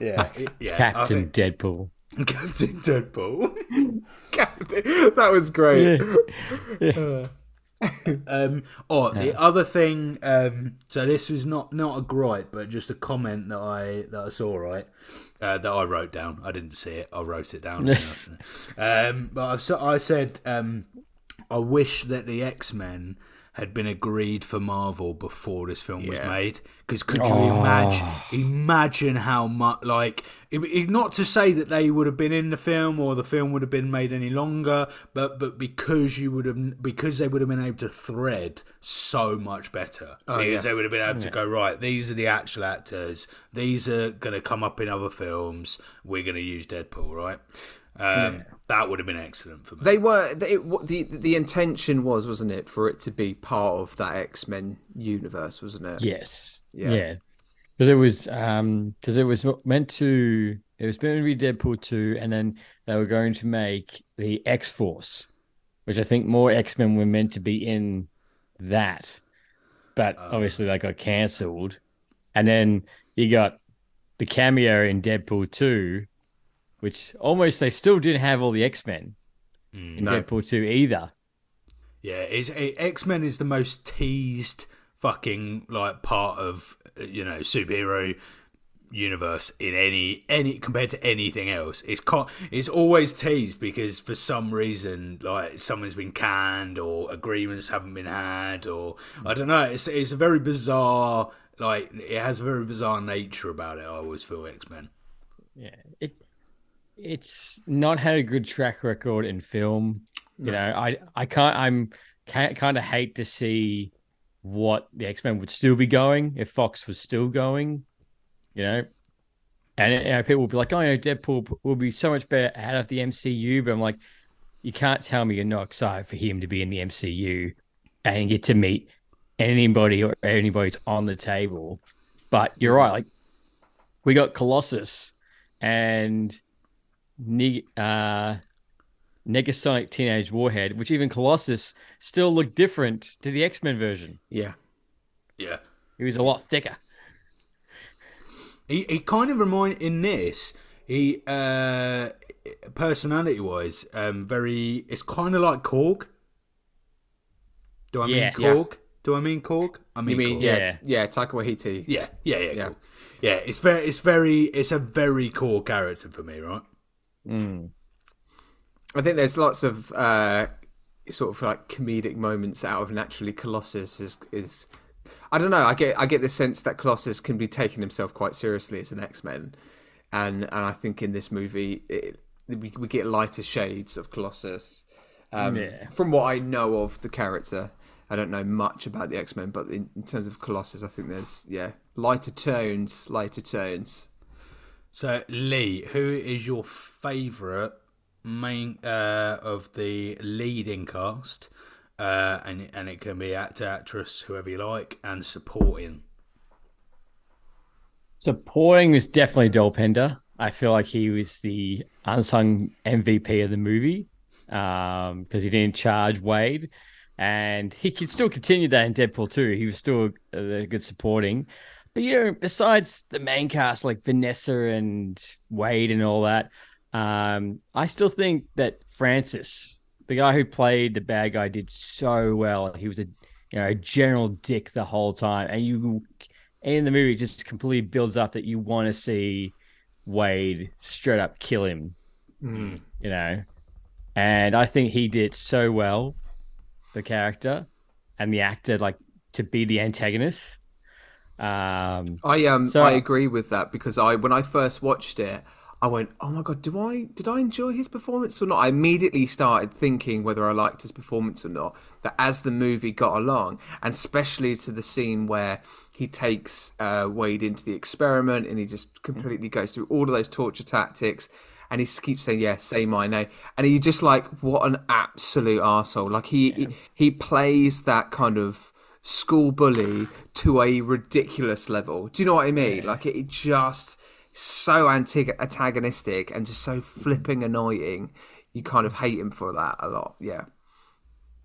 Yeah, yeah. [LAUGHS] Captain Deadpool. Captain Deadpool. Captain, that was great. [LAUGHS] Um, oh, the other thing. Um, so this was not not a gripe, but just a comment that I that I saw. Right, uh, that I wrote down. I didn't see it. I wrote it down. [LAUGHS] um, but I've, I said um, I wish that the X Men had been agreed for Marvel before this film was made. Because could you oh. imagine imagine how much like it, it- not to say that they would have been in the film or the film would have been made any longer, but but because you would have because they would have been able to thread so much better oh, because yeah. they would have been able to go right. These are the actual actors. These are going to come up in other films. We're going to use Deadpool, right? Um, That would have been excellent for me. They were they, what the the intention was, wasn't it, for it to be part of that X Men universe, wasn't it? Yes. Yeah. Yeah. Because it was um because it was meant to it was meant to be Deadpool two, and then they were going to make the X Force, which I think more X Men were meant to be in that, but obviously they got cancelled, and then you got the cameo in Deadpool two, which almost they still didn't have all the X Men in No. Deadpool two either. Yeah, is X Men is the most teased fucking like part of you know superhero universe in any any compared to anything else. It's co- it's always teased because for some reason like someone's been canned or agreements haven't been had or I don't know. It's it's a very bizarre like it has a very bizarre nature about it. I always feel X Men. Yeah, it it's not had a good track record in film. You know, I I can't I'm kind of hate to see what the X Men would still be going if Fox was still going. You know, and you know, people will be like, "Oh, you know, Deadpool will be so much better out of the MCU," but I'm like, you can't tell me you're not excited for him to be in the MCU and get to meet anybody or anybody's on the table. But you're right, like we got Colossus and Neg- uh, Negasonic Teenage Warhead, which even Colossus still looked different to the X Men version. Yeah. Yeah. He was a lot thicker. He, he kind of remind in this he uh personality wise um very it's kind of like Korg. Do I mean Yes. Korg? Do I mean Korg? I mean, You mean Korg. yeah, Yeah. t- yeah, Taika Waititi. yeah, yeah, yeah, Yeah. Cool. yeah. It's very, it's very, it's a very core character for me, right? Mm. I think there's lots of uh, sort of like comedic moments out of naturally Colossus is is I don't know. I get I get the sense that Colossus can be taking himself quite seriously as an X Men, and and I think in this movie it, we we get lighter shades of Colossus. Um, Yeah. From what I know of the character, I don't know much about the X Men, but in, in terms of Colossus, I think there's yeah lighter tones, lighter tones. So Leigh, who is your favourite main uh, of the leading cast? Uh, and and it can be actor, actress, whoever you like, and supporting. Supporting was definitely Dopinder. I feel like he was the unsung MVP of the movie because um, he didn't charge Wade, and he could still continue that in Deadpool 2. He was still a, a good supporting. But you know, besides the main cast like Vanessa and Wade and all that, um, I still think that Francis, the guy who played the bad guy, did so well. He was a you know a general dick the whole time, and you in the movie just completely builds up that you want to see Wade straight up kill him. Mm. You know, and I think he did so well, the character and the actor, like to be the antagonist. Um, I um so- I agree with that because I when I first watched it, I went, "Oh my god, do I did I enjoy his performance or not?" I immediately started thinking whether I liked his performance or not. But as the movie got along, and especially to the scene where he takes uh, Wade into the experiment and he just completely goes through all of those torture tactics. And he keeps saying, "Yes, say my name," and he just like, what an absolute asshole!" Like he, he he plays that kind of school bully to a ridiculous level. Do you know what I mean? Like it, it just so anti- antagonistic and just so flipping annoying. You kind of hate him for that a lot. Yeah.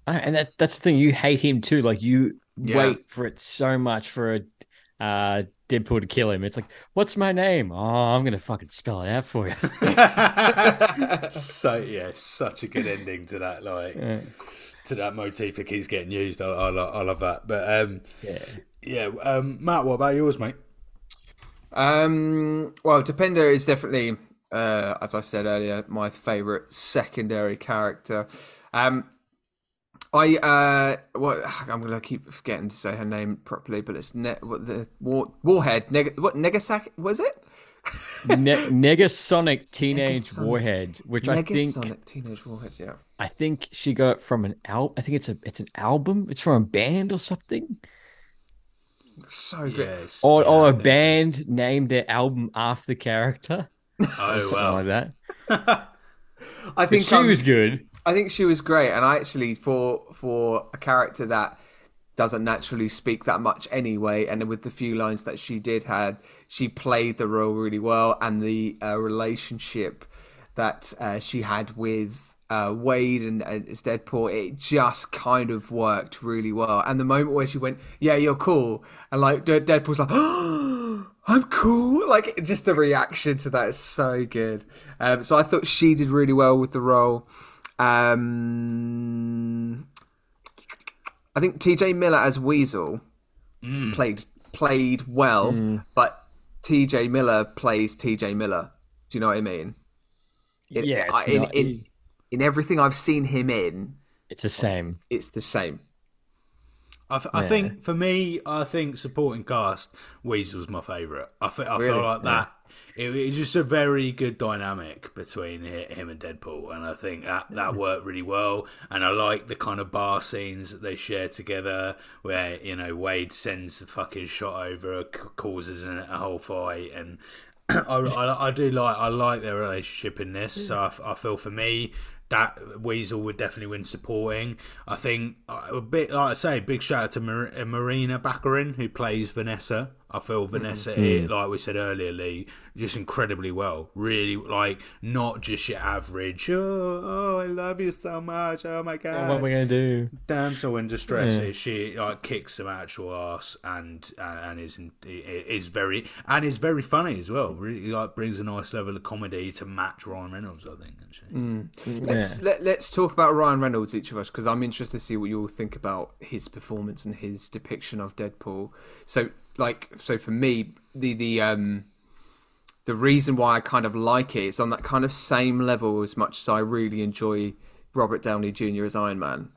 And that that's the thing. You hate him too. Like you Yeah. wait for it so much for a uh, Deadpool to kill him. It's like, what's my name? Oh, I'm gonna fucking spell it out for you. [LAUGHS] so yeah, such a good ending to that, like [LAUGHS] to that motif that keeps getting used. I, I, I love that. But um, yeah, yeah, um, Matt, what about yours, mate? Um. Well, Dopinder is definitely, uh, as I said earlier, my favorite secondary character. Um. I uh, what I'm gonna keep forgetting to say her name properly, but it's ne- what the war Warhead. Neg- what Negasaki was it? Ne- Negasonic Teenage Negasonic. Warhead, which I think Negasonic Teenage Warhead. Yeah. I think she got it from an al. I think it's a it's an album. It's from a band or something, So good. Yes. or yeah, or I a think- band named their album after the character, [LAUGHS] Oh something well, like that. [LAUGHS] I But think she um, was good. I think she was great, and I actually for for a character that doesn't naturally speak that much anyway, and with the few lines that she did had, she played the role really well, and the uh, relationship that uh, she had with uh, Wade and, and as Deadpool, it just kind of worked really well. And the moment where she went, "Yeah, you're cool," and like Deadpool's like, "Oh, I'm cool," like just the reaction to that is so good. Um, so I thought she did really well with the role. Um, I think T.J. Miller as Weasel played played well, but T.J. Miller plays T.J. Miller. Do you know what I mean? In, Yeah, it's in, not- in, in everything I've seen him in, It's the same. it's the same. I, th- I think for me, I think supporting cast Weasel's my favourite. I, fe- I Really? feel like that. It, it's just a very good dynamic between him and Deadpool, and I think that that mm. worked really well. And I like the kind of bar scenes that they share together, where you know Wade sends the fucking shot over, c- causes a, a whole fight, and [CLEARS THROAT] I, I, I do like I like their relationship in this. So mm. I feel for me that Weasel would definitely win supporting. I think uh, a bit like I say, big shout out to Mar- Morena Baccarin who plays Vanessa. I feel Vanessa, mm-hmm. here, mm. like we said earlier, Leigh, just incredibly well. Really, like not just your average. Oh, oh I love you so much. Oh my god what are we gonna do? damsel in distress is she like kicks some actual ass and uh, and is is very and is very funny as well. Really like brings a nice level of comedy to match Ryan Reynolds. I think actually. Mm. Mm, let's let, let's talk about Ryan Reynolds, each of us, because I'm interested to see what you all think about his performance and his depiction of Deadpool. So, like, so for me, the the um the reason why I kind of like it is on that kind of same level as much as I really enjoy Robert Downey Jr. as Iron Man.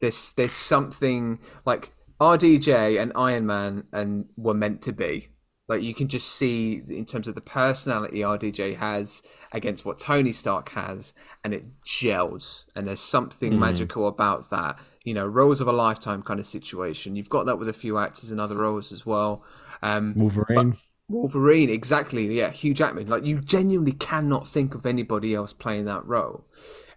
There's there's something like RDJ and Iron Man and were meant to be. Like you can just see in terms of the personality RDJ has against what Tony Stark has, and it gels. And there's something magical about that. You know, roles of a lifetime kind of situation. You've got that with a few actors in other roles as well. Um, Wolverine. Wolverine, exactly. Yeah, Hugh Jackman. Like you genuinely cannot think of anybody else playing that role.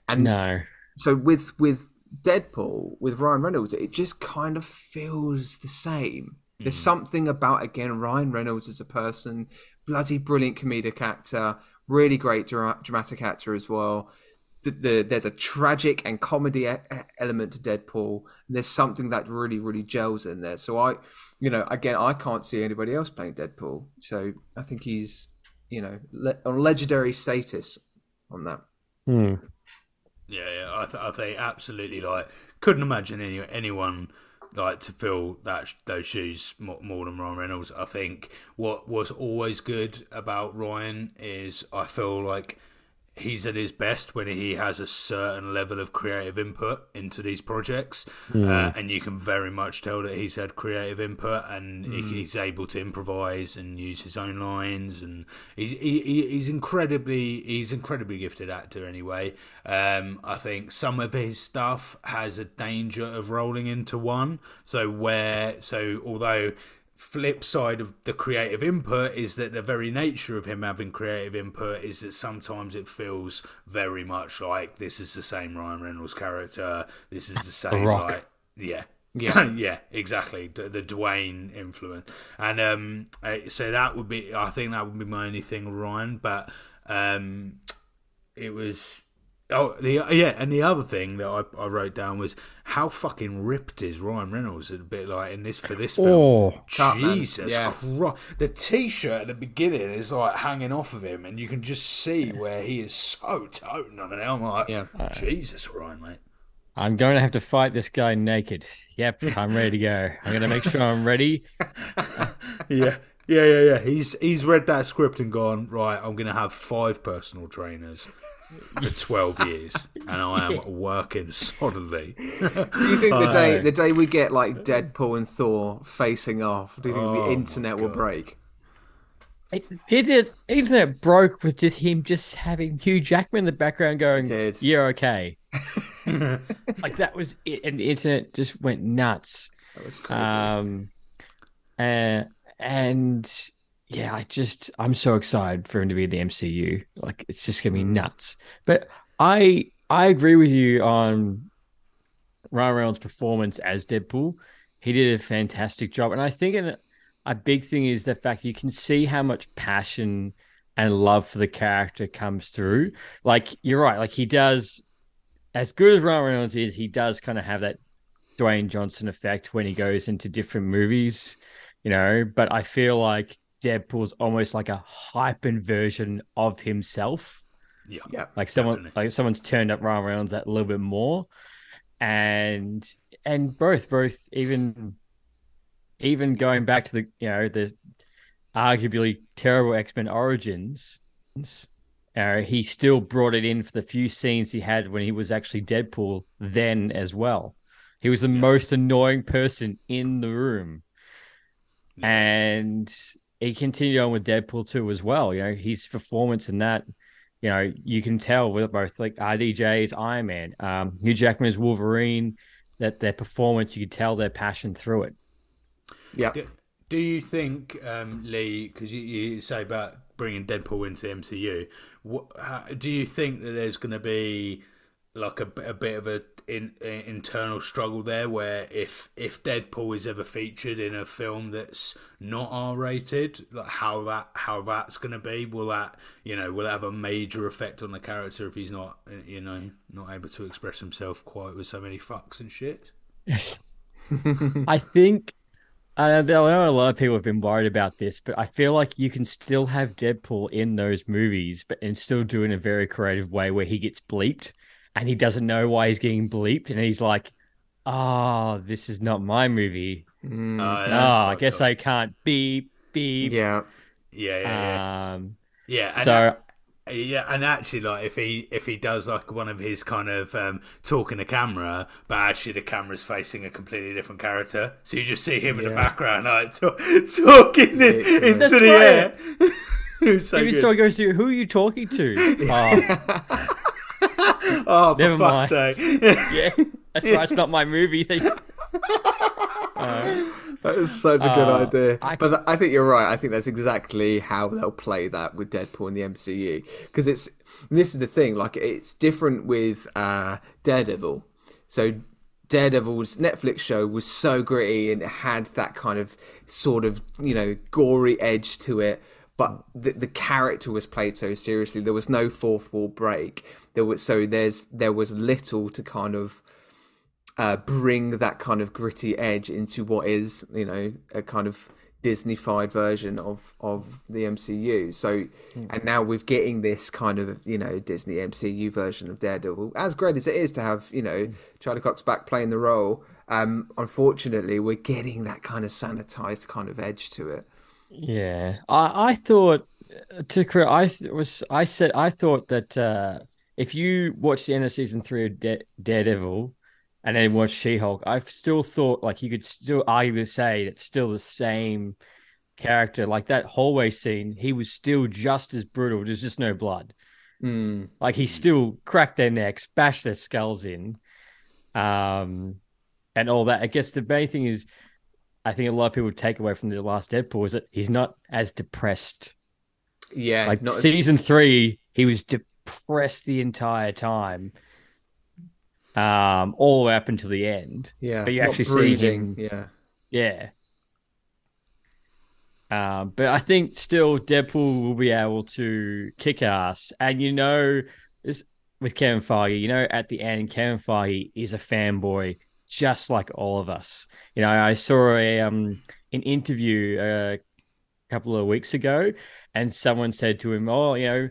And No. so with with Deadpool with Ryan Reynolds, it just kind of feels the same. There's something about again Ryan Reynolds as a person, bloody brilliant comedic actor, really great dra- dramatic actor as well. The, the, there's a tragic and comedy element to Deadpool. And there's something that really, really gels in there. So I, you know, again, I can't see anybody else playing Deadpool. So I think he's, you know, le- on legendary status on that. Hmm. Yeah, yeah I, th- I think absolutely like couldn't imagine any anyone like to fill that sh- those shoes more, more than Ryan Reynolds. I think what was always good about Ryan is I feel like he's at his best when he has a certain level of creative input into these projects, uh, and you can very much tell that he's had creative input and he, he's able to improvise and use his own lines, and he's he, he- he's incredibly he's incredibly gifted actor anyway. Um, I think some of his stuff has a danger of rolling into one, so where so although flip side of the creative input is that the very nature of him having creative input is that sometimes it feels very much like this is the same Ryan Reynolds character. This is the [LAUGHS] same like yeah. Yeah. [LAUGHS] yeah, exactly. The, the Dwayne influence, and um, uh, so that would be. I think that would be my only thing, Ryan. But um, it was. Oh, the yeah, and the other thing that I, I wrote down was how fucking ripped is Ryan Reynolds a bit like in this for this film. Oh, Jesus Yeah. Christ! The t-shirt at the beginning is like hanging off of him, and you can just see where he is so toting on it. I'm like, Yeah. Jesus, Ryan, mate. I'm going to have to fight this guy naked. Yep, [LAUGHS] I'm ready to go. I'm going to make sure I'm ready. [LAUGHS] yeah, yeah, yeah, yeah. He's he's read that script and gone right. I'm going to have five personal trainers for twelve [LAUGHS] years, and I am working solidly. [LAUGHS] Do you think the day the day we get like Deadpool and Thor facing off, do you think Oh, the internet will break? It, it, internet broke with just him just having Hugh Jackman in the background going, "You're okay." [LAUGHS] like that was it, and the internet just went nuts. That was crazy. Um, and and yeah, I just I'm so excited for him to be in the MCU. Like it's just gonna be mm. nuts. But I I agree with you on Ryan Reynolds' performance as Deadpool. He did a fantastic job, and I think an, a big thing is the fact you can see how much passion and love for the character comes through. Like you're right, like he does. As good as Ryan Reynolds is, he does kind of have that Dwayne Johnson effect when he goes into different movies, you know. But I feel like Deadpool's almost like a hyped version of himself. Yeah, yeah. Like someone, Definitely. like someone's turned up Ryan Reynolds that a little bit more, and and both, both even, even going back to the you know the arguably terrible X Men Origins, uh, he still brought it in for the few scenes he had when he was actually Deadpool then as well. He was the most annoying person in the room. And he continued on with Deadpool 2 as well. You know, his performance in that, you know, you can tell with both like RDJ's Iron Man, um, Hugh Jackman as Wolverine, that their performance, you could tell their passion through it. Yeah. Do, do you think, um, Leigh, because you, you say about bringing Deadpool into the MCU, what, how, do you think that there's going to be like a, a bit of a in, a internal struggle there, where if if Deadpool is ever featured in a film that's not R rated, like how that how that's going to be? Will that you know will have a major effect on the character if he's not you know not able to express himself quite with so many fucks and shit? [LAUGHS] I think uh, there a lot of people have been worried about this, but I feel like you can still have Deadpool in those movies, but and still do it in a very creative way where he gets bleeped and he doesn't know why he's getting bleeped, and he's like, "Oh, this is not my movie. Uh, Oh, that's I guess cool. I can't beep beep." Yeah. yeah yeah yeah. Um, Yeah, and so a- yeah, and actually, like if he if he does like one of his kind of um, talking to camera, but actually the camera's facing a completely different character, so you just see him in the background like [LAUGHS] to- talking in, into That's the right. air. [LAUGHS] it was so even good. so, he goes to who are you talking to? oh, [LAUGHS] [LAUGHS] oh, for Never fuck's mind. sake! [LAUGHS] yeah, that's right. It's not my movie. [LAUGHS] That is such a good Uh, idea. I- But th- I think you're right. I think that's exactly how they'll play that with Deadpool in the MCU. Because it's this is the thing. Like it's different with uh, Daredevil. So Daredevil's Netflix show was so gritty and it had that kind of sort of you know gory edge to it, but the, the character was played so seriously. There was no fourth wall break. There was so there's there was little to kind of uh, bring that kind of gritty edge into what is you know a kind of Disneyfied version of of the MCU. So, and now we're getting this kind of you know Disney MCU version of Daredevil. As great as it is to have you know Charlie Cox back playing the role, um, unfortunately we're getting that kind of sanitized kind of edge to it. Yeah, I I thought to correct, I th- was I said I thought that uh, if you watch the end of season three of Da- Daredevil and then watch She Hulk, I still thought like you could still arguably say it's still the same character. Like that hallway scene, he was still just as brutal. There's just no blood. Mm. Like he still cracked their necks, bashed their skulls in, um, and all that. I guess the main thing is, I think a lot of people take away from the last Deadpool is that he's not as depressed. Yeah, Like not as- season three, he was depressed the entire time, um, all the way up until the end. yeah, but you actually see him- Yeah, Yeah. Um, but I think still Deadpool will be able to kick ass. And you know, this with Kevin Feige, you know, at the end, Kevin Feige is a fanboy just like all of us. You know, I saw a um an interview uh, a couple of weeks ago, and someone said to him, "Oh, you know,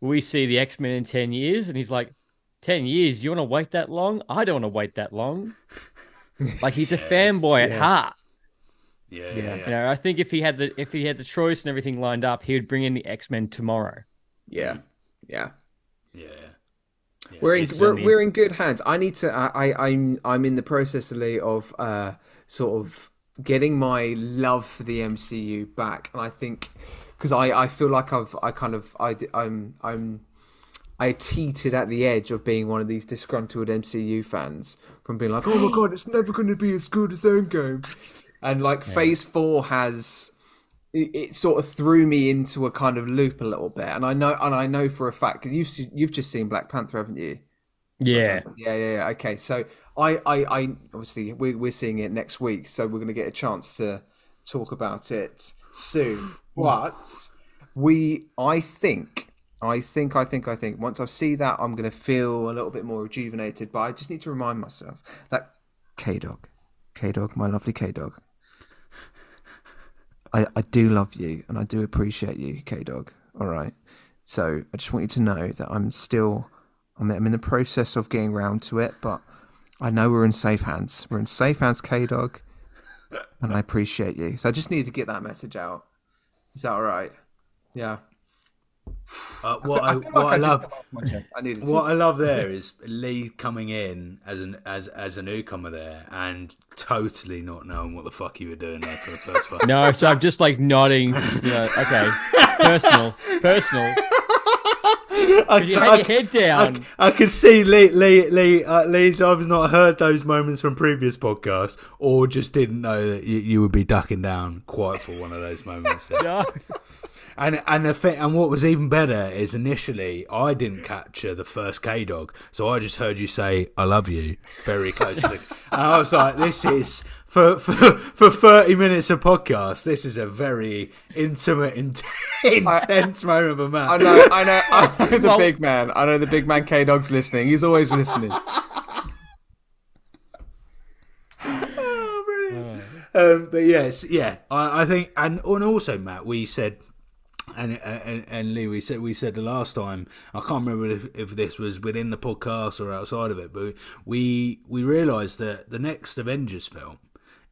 we see the X Men in ten years," and he's like, 10 years? You want to wait that long? I don't want to wait that long." [LAUGHS] like he's a fanboy at heart. Yeah, Yeah. yeah, You know, I think if he had the if he had the choice and everything lined up, he would bring in the X Men tomorrow. yeah, yeah. yeah. Yeah, We're in we're, we're in good hands. I need to. I, I I'm I'm in the process Leigh, of uh sort of getting my love for the MCU back, and I think because I I feel like I've I kind of I I'm I'm I teetered at the edge of being one of these disgruntled MCU fans from being like, oh my god, it's never going to be as good as Endgame, and like Phase Four has it, it sort of threw me into a kind of loop a little bit, and I know and I know for a fact 'cause you've you've just seen Black Panther, haven't you? Yeah, Yeah, yeah, yeah. Okay, so I, I, I obviously we're we're seeing it next week, so we're going to get a chance to talk about it soon. [SIGHS] But we, I think, I think, I think, I think, once I see that, I'm going to feel a little bit more rejuvenated. But I just need to remind myself that K Dog, K Dog, my lovely K Dog. I, I do love you and I do appreciate you, K Dog. All right. So I just want you to know that I'm still, I'm, I'm in the process of getting round to it, but I know we're in safe hands. We're in safe hands, K Dog, and I appreciate you. So I just needed to get that message out. Is that all right? Yeah. Uh, what I, I feel what like I I, love, just got off my chest. I needed to. what I love there [LAUGHS] is Leigh coming in as an as as a newcomer there and totally not knowing what the fuck you were doing there for the first [LAUGHS] five. no, so I'm just like nodding. [LAUGHS] You know, okay, personal, personal. I, You had your head down. I, I could see Leigh Leigh Leigh uh, Leigh's either not heard those moments from previous podcasts or just didn't know that you, you would be ducking down quite for one of those moments. There. And and the thing, and what was even better is initially I didn't capture the first K dog, so I just heard you say "I love you" very closely, [LAUGHS] and I was like, "This is for for for thirty minutes of podcast. This is a very intimate, int- [LAUGHS] intense moment for Matt." I know, I know, I [LAUGHS] know the Well- big man. I know the big man K Dog's listening. He's always listening. um, but yes, yeah, I, I think, and and also Matt, we said, and, and and Leigh, we said we said the last time. I can't remember if, if this was within the podcast or outside of it, but we we realised that the next Avengers film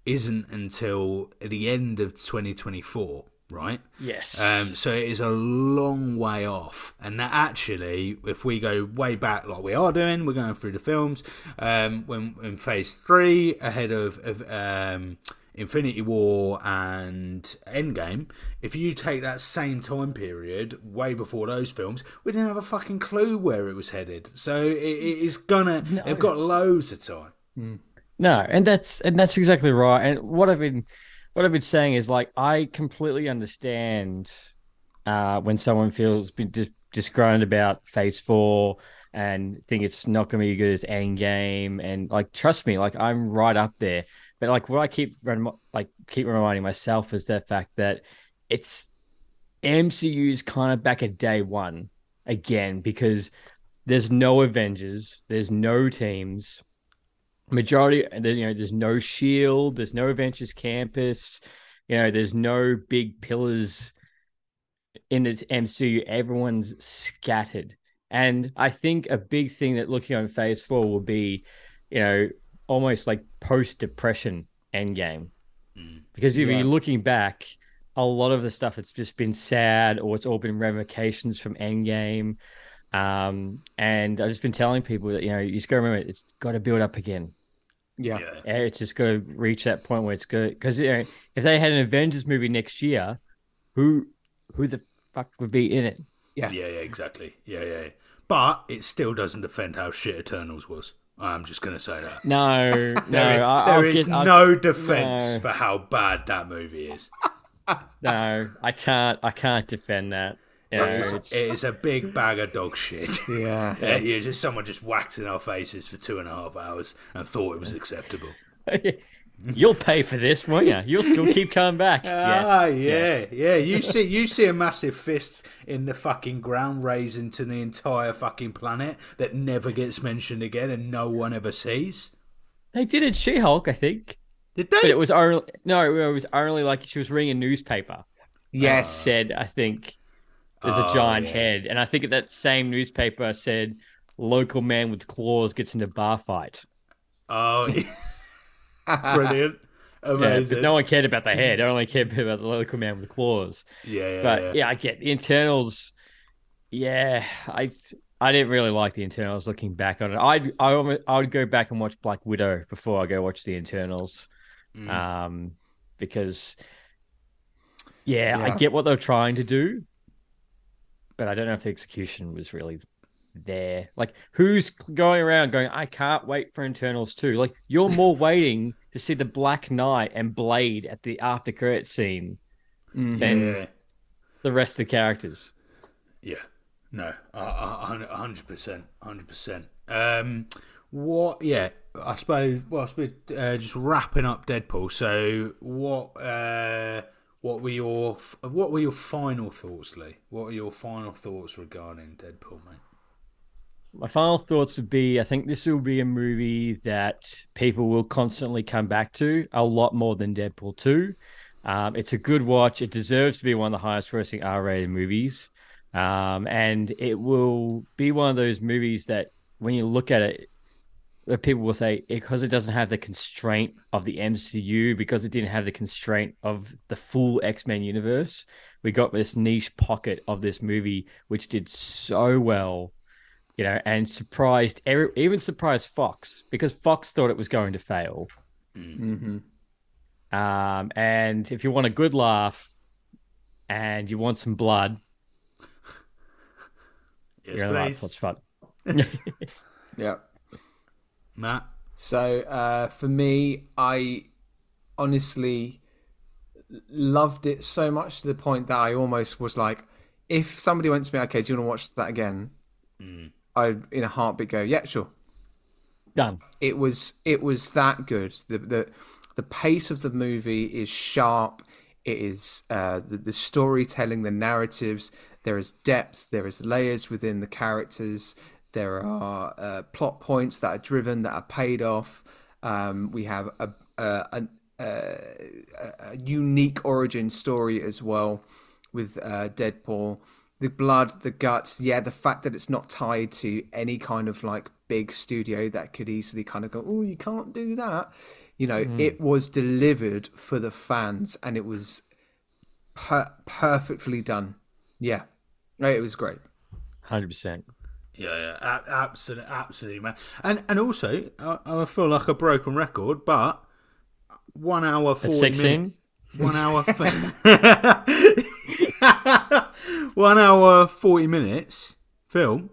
isn't until the end of 2024, right? Yes. Um, so it is a long way off, and that actually, if we go way back like we are doing, we're going through the films. Um, when in Phase Three, ahead of, of um, Infinity War and Endgame, if you take that same time period, way before those films, we didn't have a fucking clue where it was headed. So it, it is gonna. They've got loads of time. No, and that's and that's exactly right. And what I've been what I've been saying is like I completely understand uh, when someone feels been dis- disgruntled about Phase Four, and think it's not going to be as good as Endgame. And like, trust me, like I'm right up there. But like, what I keep like keep reminding myself is the fact that it's MCU's kind of back at day one again because there's no Avengers, there's no teams. Majority, you know, there's no Shield, there's no Avengers Campus, you know, there's no big pillars in the MCU. Everyone's scattered, and I think a big thing that looking on Phase Four will be, you know, almost like post Depression Endgame, mm. because if yeah. you're looking back, a lot of the stuff it's just been sad or it's all been ramifications from Endgame. Um, and I've just been telling people that you know you just got to remember it's got to build up again. Yeah. yeah. It's just got to reach that point where it's good because you know, if they had an Avengers movie next year, who who the fuck would be in it? Yeah. Yeah, yeah, exactly. Yeah, yeah. But it still doesn't defend how shit Eternals was. I'm just going to say that. No, [LAUGHS] no. there, I, there is get, no defense no. for how bad that movie is. [LAUGHS] no, I can't. I can't defend that. Yeah, it is a big bag of dog shit. [LAUGHS] Yeah, yeah. You just someone just whacked in our faces for two and a half hours and thought it was acceptable. You'll pay for this, won't you? You'll still keep [LAUGHS] coming back. Ah, yes, yeah, yes. yeah. You see, you see a massive fist in the fucking ground, raising to the entire fucking planet that never gets mentioned again, and no one ever sees. They did in She-Hulk, I think. Did they? But it was only no, it was only like she was reading a newspaper. Yes, said I think there's a oh, giant yeah. head, and I think that same newspaper said local man with claws gets into bar fight. Oh, [LAUGHS] [LAUGHS] [LAUGHS] brilliant! Amazing. Yeah, no one cared about the head. I only cared about the local man with the claws. Yeah, yeah but yeah. yeah, I get the Eternals. Yeah, I I didn't really like the Eternals. Looking back on it, I'd I I would go back and watch Black Widow before I go watch the internals, mm. um, because yeah, yeah, I get what they're trying to do, but I don't know if the execution was really there. Like, who's going around going, I can't wait for Eternals too? Like, you're more [LAUGHS] waiting to see the Black Knight and Blade at the after credit scene mm-hmm. than yeah. the rest of the characters. Yeah, no, hundred percent, hundred percent. Um, what? Yeah, I suppose. Well, I suppose uh, just wrapping up Deadpool. So, what? Uh, what were your What were your final thoughts, Leigh? What are your final thoughts regarding Deadpool, mate? My final thoughts would be I think this will be a movie that people will constantly come back to a lot more than Deadpool 2. Um, it's a good watch. It deserves to be one of the highest grossing R rated movies. Um, and it will be one of those movies that when you look at it, people will say because it doesn't have the constraint of the MCU, because it didn't have the constraint of the full X Men universe, we got this niche pocket of this movie which did so well, you know, and surprised even surprised Fox because Fox thought it was going to fail. Mm-hmm. Um, and if you want a good laugh and you want some blood, [LAUGHS] yes, you're please. Right, [LAUGHS] fun. yeah. Matt? So uh, for me, I honestly loved it so much to the point that I almost was like, if somebody went to me, okay, do you want to watch that again? Mm. I'd in a heartbeat go, yeah, sure. Done. It was it was that good. The the the pace of the movie is sharp. It is uh, the, the storytelling, the narratives. There is depth. There is layers within the characters. There are uh, plot points that are driven, that are paid off. Um, we have a, a, a, a, unique origin story as well with uh, Deadpool. The blood, the guts, yeah, the fact that it's not tied to any kind of like big studio that could easily kind of go, oh, you can't do that. You know, mm. it was delivered for the fans and it was per- perfectly done. Yeah, it was great. 100%. Yeah, yeah, absolutely, absolutely, man. And and also, I, I feel like a broken record, but one hour forty minutes. One hour. [LAUGHS] [LAUGHS] one hour forty minutes film,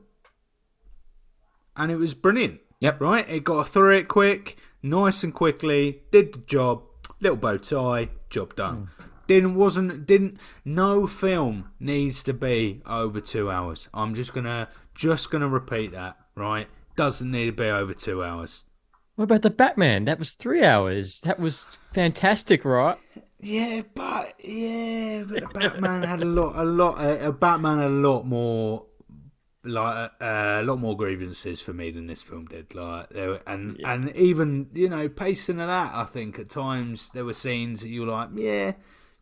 and it was brilliant. Yep. Right, it got through it quick, nice and quickly. Did the job. Little bow tie, job done. Mm. Didn't wasn't didn't no film needs to be over two hours. I'm just gonna just to repeat that. right? Doesn't need to be over two hours. What about the Batman? That was three hours. That was fantastic, right? Yeah, but yeah, but the Batman had a lot, a lot, uh, Batman a lot more, like uh, a lot more grievances for me than this film did. Like, there were, and and even you know, pacing of that, I think at times there were scenes that you were like, yeah,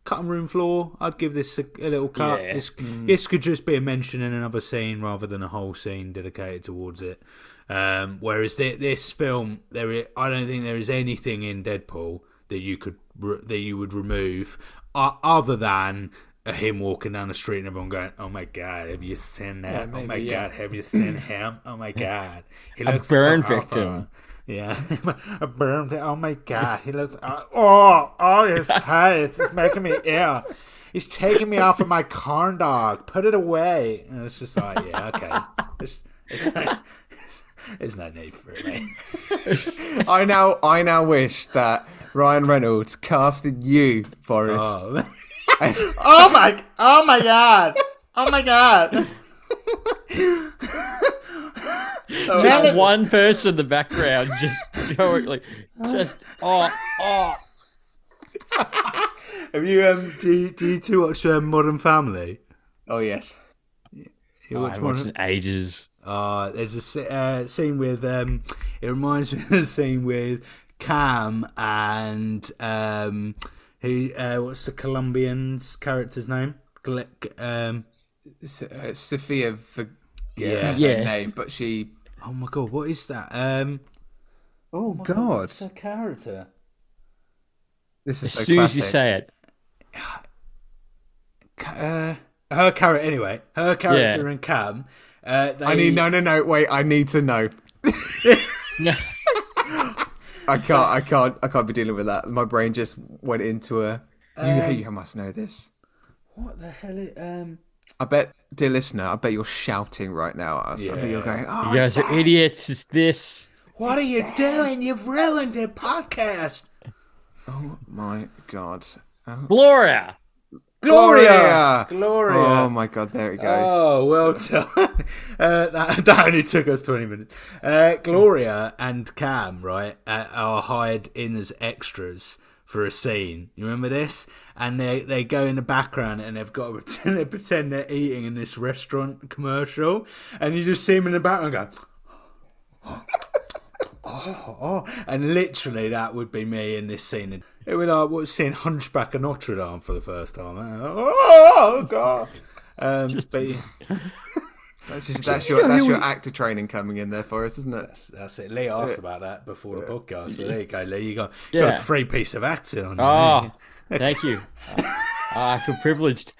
cutting room floor. I'd give this a, a little cut. Yeah. This this could just be a mention in another scene rather than a whole scene dedicated towards it. Um, whereas thi- this film, there, i- I don't think there is anything in Deadpool that you could re- that you would remove, uh, other than uh, him walking down the street and everyone going, "Oh my god, have you seen that? oh my yeah. god, have you seen [LAUGHS] him? Oh my god, he A looks burn fuck victim. awful." Yeah, [LAUGHS] a burn. Oh my god, he looks. Oh, oh, his [LAUGHS] face is making me ill. He's taking me off of my corn dog. Put it away. And it's just like, yeah, okay. It's, it's, there's no need for it. I now I now wish that Ryan Reynolds casted you, Forest. Oh, [LAUGHS] [LAUGHS] oh my! Oh my god! Oh my god! Just one person in the background, just going like, just oh oh. Have you um? Do you, do you two watch um, Modern Family? Oh yes. You I watch haven't Modern? watched ages. Uh, there's a uh, scene with um, it reminds me of the scene with Cam and um, he uh, what's the Colombian's character's name? Gle- um, S- uh, Sophia forget Yeah. her Yeah. name, but she. oh my god, what is that? Um, Oh God! what's her character? This is As so soon as you say it, [SIGHS] Uh, her character, anyway, her character Yeah. and Cam. Uh, they, I need no, no, no. Wait, I need to know. [LAUGHS] [LAUGHS] [LAUGHS] I can't, I can't, I can't be dealing with that. My brain just went into a. You, you must know this. What the hell? It, um, I bet, dear listener, I bet you're shouting right now. I bet you're going, "Oh, you guys are idiots. It's this. what are you doing? You've ruined the podcast. Oh my god, Gloria. Gloria, Gloria. Oh my god, there we go. Oh, well done. [LAUGHS] Uh, that, that only took us 20 minutes. Uh, Gloria and Cam, right, uh, are hired in as extras for a scene. You remember this? And they, they go in the background and they've got to [LAUGHS] pretend, they pretend they're eating in this restaurant commercial. And you just see them in the background go, [GASPS] oh, oh. And literally, that would be me in this scene. It would like what seeing Hunchback of Notre Dame for the first time. Oh, God. Um, but [LAUGHS] That's just that's your that's your actor training coming in there for us, isn't it? That's, that's it. Leigh asked about that before the podcast. So there you go, Leigh. You got, Yeah. got a free piece of acting on you. Oh, thank you. [LAUGHS] Ah, I feel privileged.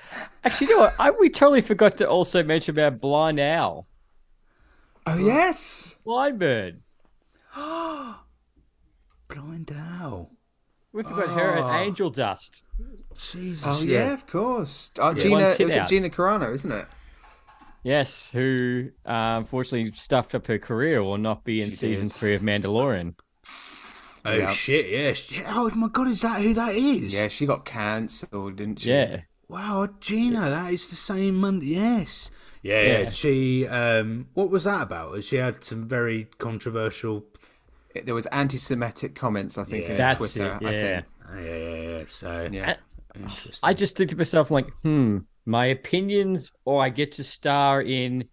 Actually, you know what? I, we totally forgot to also mention about Blind Owl, Oh yes. Blind Bird. [GASPS] Blind Owl. We forgot her and Angel Dust. Jesus. Oh yeah, of course. Oh, One Gina, tit was it out. Gina Carano, isn't it? Yes, who uh, unfortunately stuffed up her career will not be in She season did. three of Mandalorian. Oh Yeah. shit! Yes. Yeah, Oh my god! Is that who that is? Yeah, she got cancelled, didn't she? Yeah. Wow, Gina, that is the same month. Yes. Yeah, yeah. Yeah. She. Um. What was that about? She had some very controversial. It- There was anti-Semitic comments, I think, Yeah. on That's Twitter. it. I Yeah. think. Yeah, yeah, yeah. So Yeah. interesting. I just think to myself, like, hmm, my opinions, or I get to star in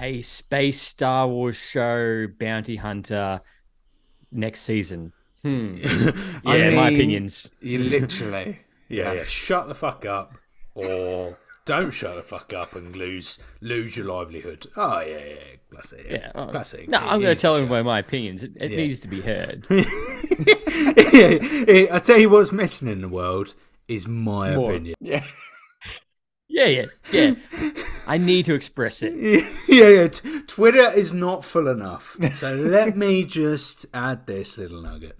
a space Star Wars show, Bounty Hunter, next season. Hmm. [LAUGHS] Yeah, I my opinions. You literally. [LAUGHS] Yeah, yeah. Shut the fuck up, or don't shut the fuck up and lose lose your livelihood. Oh yeah, yeah. Classic. Yeah. oh, classic. No, I'm going to tell him. everyone my opinions. It, it Yeah. needs to be heard. [LAUGHS] yeah, I tell you what's missing in the world is my More. opinion. Yeah. [LAUGHS] yeah, yeah, yeah. I need to express it. [LAUGHS] yeah, yeah. T- Twitter is not full enough. So let me just add this little nugget.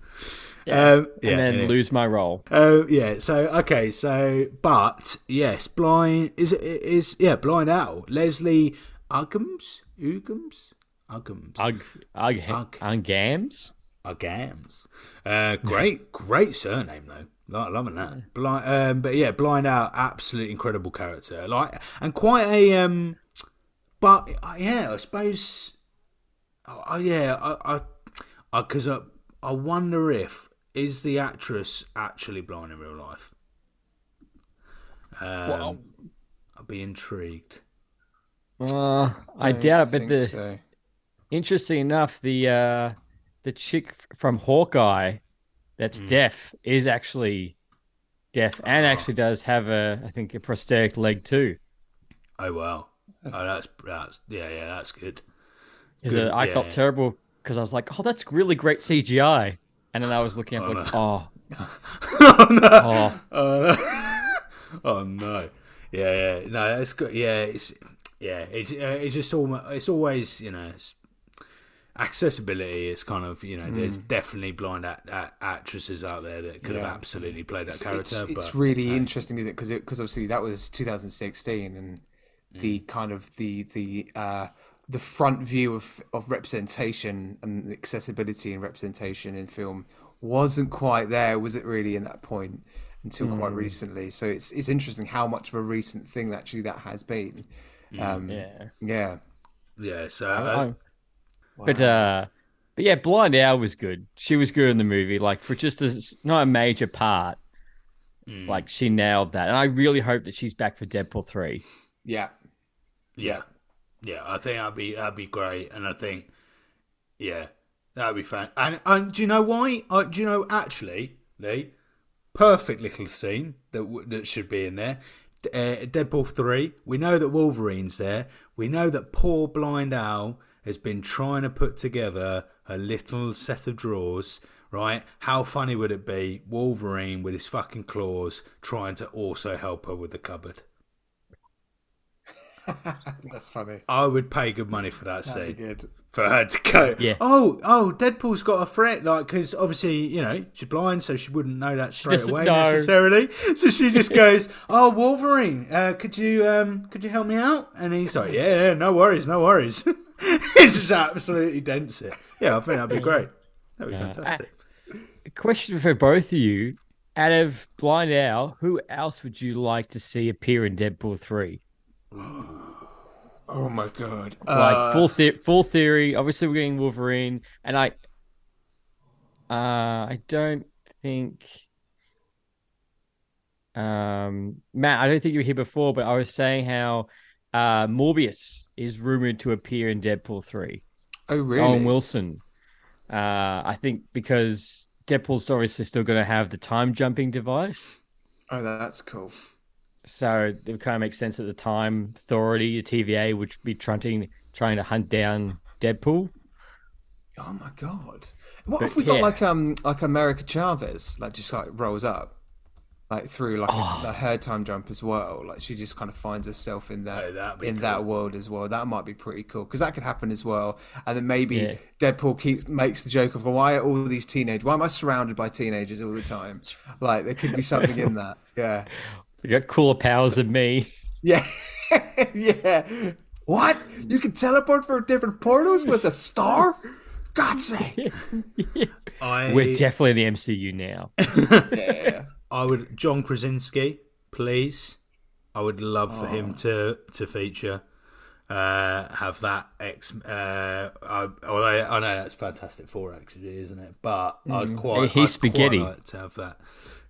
Um, yeah, and then yeah. lose my role. Oh yeah, so okay, so but yes, blind is it is yeah, blind owl. Leslie Uggams, Uggams, Uggams, Ug, ug, Ug. ungams? Uggams. Uh, great, [LAUGHS] great surname though. Like loving that. Blind, um, but yeah, blind owl, absolutely incredible character. Like and quite a um, but uh, yeah, I suppose Oh, oh, yeah, I, I, because I, I, wonder if is the actress actually blind in real life. Um, Well- I'd be intrigued. Uh, I doubt it, but think the so. interesting enough, the uh, the chick from Hawkeye that's deaf is actually deaf and actually does have a, I think, a prosthetic leg too. Oh wow, oh that's that's yeah yeah that's good. 'Cause, Good, I yeah, felt yeah. terrible because I was like, "Oh, that's really great CGI," and then I was looking up like, [LAUGHS] "Oh, oh, [LAUGHS] Oh no, yeah, yeah, no, that's good. Yeah, it's yeah, it's uh, it's just almost it's always you know it's, accessibility. is kind of you know there's definitely blind act, act, actresses out there that could have absolutely played that It's, character. it's, it's but really interesting, isn't it? Because because obviously that was 2016, and Mm. the kind of the the uh, the front view of of representation and accessibility and representation in film wasn't quite there, was it? Really, in that point until quite Mm. recently. So it's it's interesting how much of a recent thing actually that has been. Mm. Um, yeah." yeah. yeah, so uh, I- But uh, but yeah, Blind Owl was good. She was good in the movie, like for just a s- not a major part. Like she nailed that, and I really hope that she's back for Deadpool three. Yeah. Yeah, yeah, I think that'd be that'd be great, and I think, yeah, that'd be fun. And and do you know why? Uh, do you know actually, Leigh, perfect little scene that w- that should be in there. Uh, Deadpool three. We know that Wolverine's there. We know that poor blind owl has been trying to put together a little set of drawers. Right? How funny would it be, Wolverine with his fucking claws trying to also help her with the cupboard? [LAUGHS] That's funny. I would pay good money for that That'd scene. good. For her to go, Yeah. oh, oh, Deadpool's got a threat, like, because obviously, you know, she's blind, so she wouldn't know that straight away know. necessarily. So she [LAUGHS] just goes, "Oh, Wolverine, uh, could you, um, could you help me out?" And he's like, "Yeah, yeah, no worries, no worries." [LAUGHS] He's just absolutely dense. it. Yeah, I think that'd be great. That'd be Yeah. fantastic. A question for both of you: Out of Blind Owl, who else would you like to see appear in Deadpool three? [SIGHS] Oh my god. Like Uh, full the- full theory. Obviously, we're getting Wolverine, and I, uh, I don't think, um, Matt, I don't think you were here before, but I was saying how, uh, Mobius is rumored to appear in Deadpool three. oh really? Owen Wilson. Uh, I think because Deadpool's obviously still going to have the time jumping device. Oh, that's cool. So it kind of makes sense at the time Authority, the TVA, would be trying trying to hunt down Deadpool. Oh my god! What But if we got like um like America Chavez like just like rolls up like through like Oh. a, a her time jump as well? Like she just kind of finds herself in that Oh, in cool. that world as well. That might be pretty cool because that could happen as well. And then maybe Yeah. Deadpool keeps makes the joke of well, why are all these teenagers? Why am I surrounded by teenagers all the time? Like there could be something in [LAUGHS] that. Yeah. You got cooler powers than me. Yeah. [LAUGHS] yeah. What? You can teleport for different portals with a star? God's sake. I, We're definitely in the MCU now. Yeah. I would John Krasinski, please. I would love for him to to feature. Uh, have that X. Uh, I, although I know that's Fantastic Four, actually, isn't it? But I'd quite. He's I'd quite spaghetti. like to have that.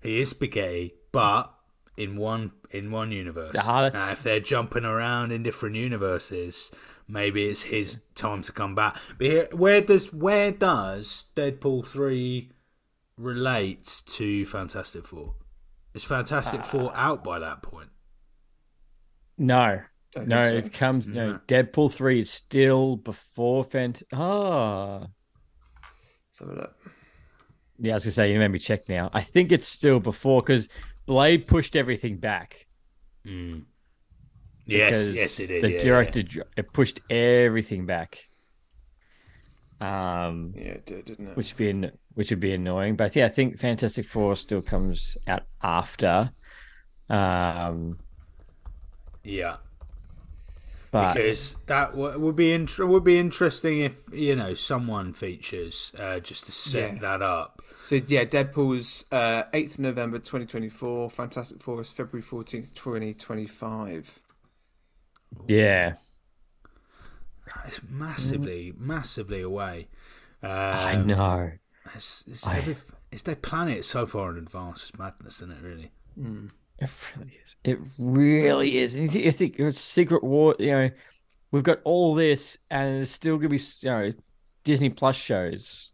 He is spaghetti, but in one in one universe. Ah, that's- Now, if they're jumping around in different universes, maybe it's his time to come back. But here, where does where does Deadpool three relate to Fantastic Four? Is Fantastic Four out by that point? No. No, so. it comes no Deadpool three is still before Fant Ah. Let's have a look. Yeah, I was gonna say you made me check now. I think it's still before because Blade pushed everything back. Yes, yes, it did. The yeah, director it pushed everything back. Um, Yeah, it did, didn't it? which would be which would be annoying. But yeah, I think Fantastic Four still comes out after. Um, yeah. but because that w- would be would be interesting if you know someone features uh, just to set Yeah. that up. So yeah, Deadpool's uh, 8th November 2024. Fantastic Four is February 14th, 2025. yeah, it's massively, massively away. Um, I know. It's, it's, I- every, it's their planet so far in advance. It's madness, isn't it? Really. It really is. It really is. And you think, you think it's Secret War, you know, we've got all this, and there's still going to be, you know, Disney Plus shows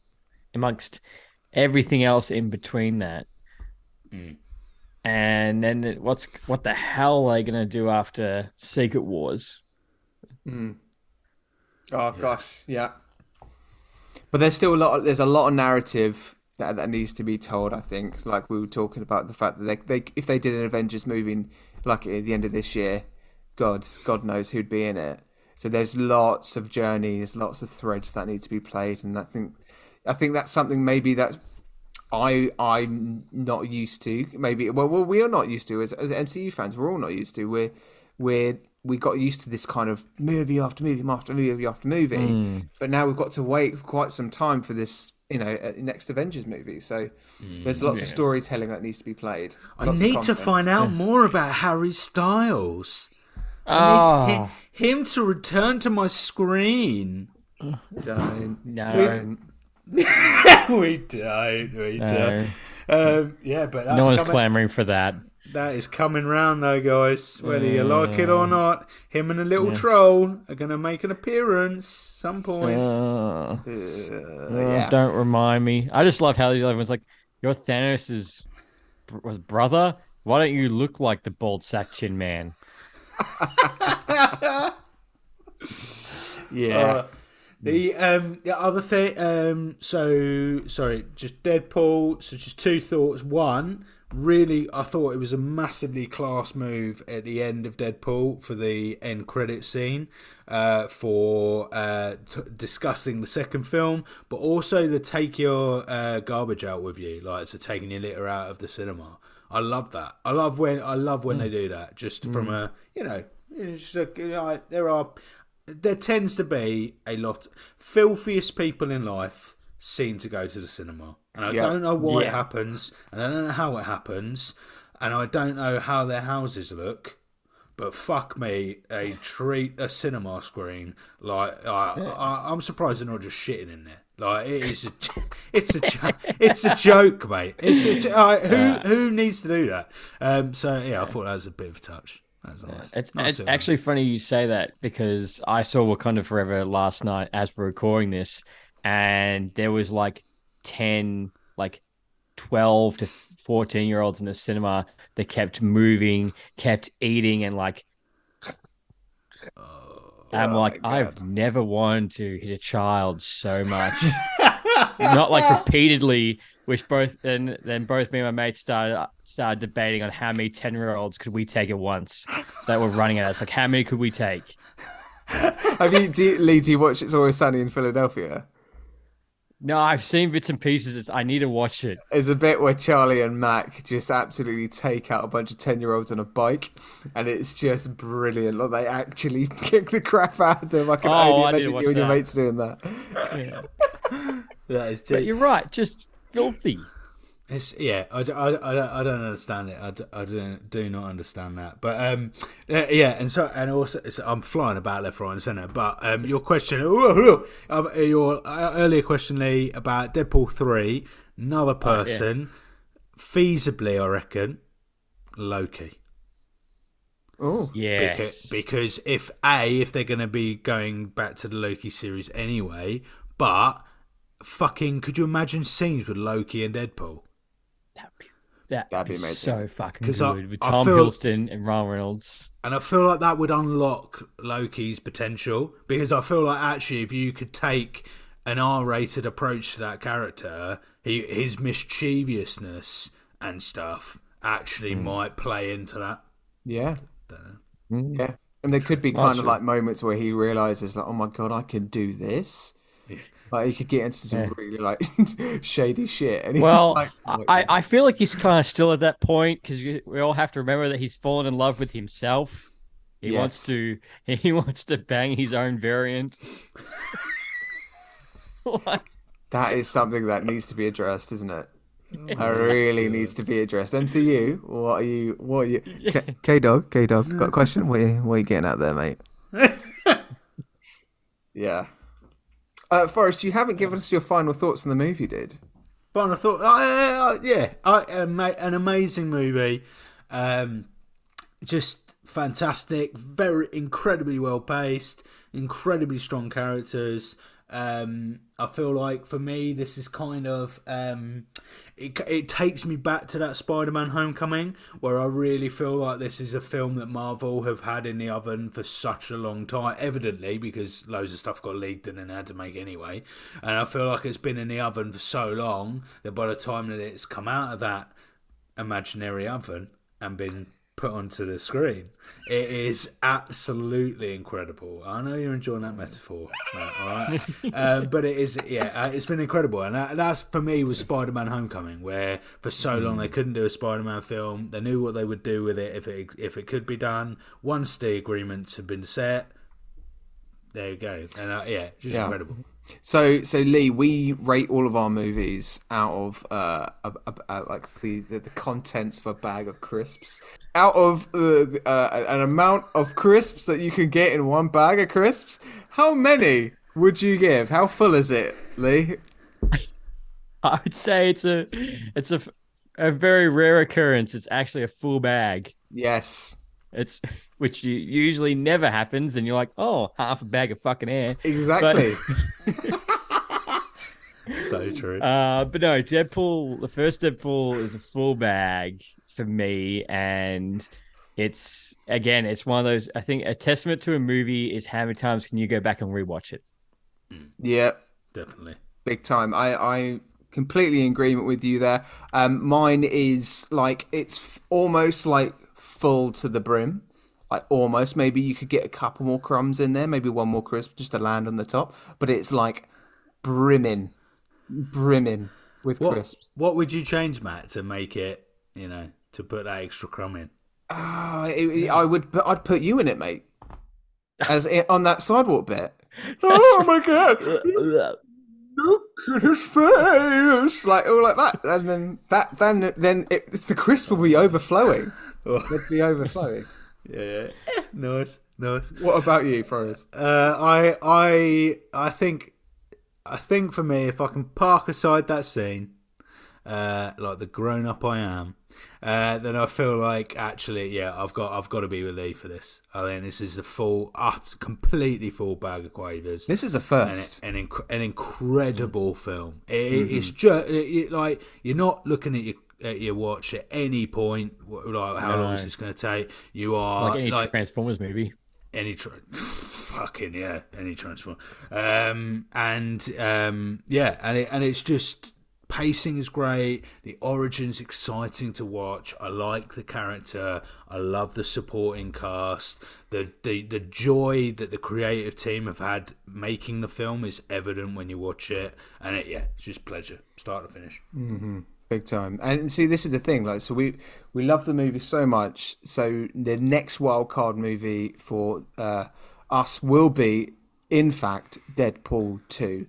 amongst everything else in between that. Mm. And then what's what the hell are they going to do after Secret Wars? Hmm. Oh gosh, yeah. But there's still a lot. Of, there's a lot of narrative that that needs to be told. I think, like we were talking about the fact that they, they if they did an Avengers movie like at the end of this year, God, God knows who'd be in it. So there's lots of journeys, lots of threads that need to be played, and I think, I think that's something maybe that I I'm not used to. Maybe well, well we are not used to as, as MCU fans. We're all not used to. We're we're we got used to this kind of movie after movie after movie after movie, hmm. but now we've got to wait for quite some time for this. You know, uh, next Avengers movie. So hmm. there's lots of storytelling that needs to be played. I need to find out more about Harry Styles. I Oh, need ah. him to return to my screen. Don't, No. don't. [LAUGHS] we don't. We don't. Um, yeah, but that's no one's coming, clamoring for that. that is coming round though, guys. Whether you like it or not, him and the little troll are going to make an appearance some point. Uh, yeah. Don't remind me. I just love how the other one's like, "Your Thanos' br- was brother. Why don't you look like the bald sack chin man?" [LAUGHS] Yeah. Uh, the um the other thing um so sorry just Deadpool so just two thoughts. One really I thought it was a massively class move at the end of Deadpool for the end credit scene uh for uh t- discussing the second film but also the take your uh, garbage out with you like so taking your litter out of the cinema. I love that. I love when I love when they do that just from a you know it's just a, you know, there are there tends to be a lot filthiest people in life seem to go to the cinema. And i Yeah. don't know why it happens and i don't know how it happens and i don't know how their houses look but fuck me a treat a cinema screen like I, I, i'm surprised they're not just shitting in there. Like it is a [LAUGHS] it's a it's a joke mate. It's a uh, who who needs to do that? Um so yeah i thought that was a bit of a touch nice. It's, Nice it's actually funny you say that because I saw Wakanda Forever last night as we're recording this, and there was like 10, like 12 to 14 year olds in the cinema that kept moving, kept eating, and like, I'm Oh like, my I've never wanted to hit a child so much. [LAUGHS] Not like repeatedly, which both then then both me and my mates started started debating on how many ten year olds could we take at once that were running at us. Like how many could we take? Have you, do you, Leigh? Do you watch It's Always Sunny in Philadelphia? No, I've seen bits and pieces. It's, I need to watch it. There's a bit where Charlie and Mac just absolutely take out a bunch of 10 year olds on a bike, and it's just brilliant. Like, they actually [LAUGHS] kick the crap out of them. I can Oh, only I imagine you and your mates doing that. [LAUGHS] that is But you're right, just filthy. It's yeah, I, d- I, d- I don't, I don't understand it. I, don't, do not understand that. But um, yeah, and so and also it's, I'm flying about left, right, and centre. But um, your question, [LAUGHS] your uh, earlier question, Leigh, about Deadpool three, another person, feasibly, I reckon, Loki. Oh, Yes. Because, because if a if they're going to be going back to the Loki series anyway, but fucking, could you imagine scenes with Loki and Deadpool? That'd that That'd be is amazing. so fucking 'Cause good I- with Tom feel- Hiddleston and Ryan Reynolds. And I feel like that would unlock Loki's potential because I feel like actually, if you could take an R-rated approach to that character, he, his mischievousness and stuff actually might play into that. yeah. Mm. Yeah. And there could be Well, kind of sure. like moments where he realizes, that, oh my god, I can do this. Like, he could get into some Yeah. really like [LAUGHS] shady shit. And Well, like, oh, I, I feel like he's kind of still at that point because we all have to remember that he's fallen in love with himself. He wants to [LAUGHS] he wants to bang his own variant. [LAUGHS] Like, that is something that needs to be addressed, isn't it? That really needs to be addressed. MCU, what are you? What are you? K Dog, K Dog, got a question? What are you, what are you getting at there, mate? Yeah. Uh, Forest, you haven't given us your final thoughts on the movie, did? But I thought, uh, yeah, I, ama- an amazing movie, um, just fantastic, very incredibly well paced, incredibly strong characters. Um, I feel like for me, this is kind of um, it. It takes me back to that Spider-Man: Homecoming, where I really feel like this is a film that Marvel have had in the oven for such a long time. Evidently, because loads of stuff got leaked and then had to make anyway. And I feel like it's been in the oven for so long that by the time that it's come out of that imaginary oven and been put onto the screen. It is absolutely incredible. I know you're enjoying that metaphor, Matt, all right? [LAUGHS] uh, but it is, yeah, uh, it's been incredible, and that, that's for me was Spider-Man: Homecoming, where for so long they couldn't do a Spider-Man film. They knew what they would do with it if it if it could be done. Once the agreements had been set, there you go, and uh, yeah, just Yeah. incredible. So, so Leigh, we rate all of our movies out of uh, a, a, a- like the, the the contents of a bag of crisps. Out of uh, uh, an amount of crisps that you can get in one bag of crisps, how many would you give? How full is it, Leigh? [LAUGHS] I would say it's a it's a, a very rare occurrence. It's actually a full bag. Yes, It's [LAUGHS] which you, usually never happens, and you're like, oh, half a bag of fucking air. exactly. [LAUGHS] So true. Uh, but no, Deadpool. The first Deadpool is a full bag for me, and it's again, it's one of those. I think a testament to a movie is how many times can you go back and rewatch it. yeah, Definitely. big time. I I completely in agreement with you there. Um, mine is like it's f- almost like full to the brim. Like almost, maybe you could get a couple more crumbs in there, maybe one more crisp just to land on the top. But it's like brimming, brimming with What crisps. what would you change, Matt, to make it, you know, to put that extra crumb in? Ah, it- it- I would, but I'd put you in it, mate. [LAUGHS] As i on that sidewalk bit. [LAUGHS] oh my god! Look at his face, like all like that, and then that, then then it, the crisp will be overflowing. [LAUGHS] Oh. It'd be overflowing. Yeah, nice, nice. What about you, Forest? Uh, I, I, I think, I think for me, if I can park aside that scene, uh, like the grown up I am, uh, then I feel like actually, yeah, I've got, I've got to be Leigh for this. I think this is a full, ut, completely full bag of quavers. This is a first. an, inc- an incredible film. It, It's just it, it- like you're not looking at your at your watch at any point. Like how long is this going to take? You are Like any like Transformers movie. any tra- [LAUGHS] fucking yeah, any transform. Um, and um, yeah, and it, and it's just pacing is great. The origin's exciting to watch. I like the character. I love the supporting cast. The the the joy that the creative team have had making the film is evident when you watch it. And it, yeah, it's just pleasure, start to finish. Big time. And see, this is the thing. Like, so we we love the movie so much. So the next wild card movie for uh, us will be, in fact, Deadpool two.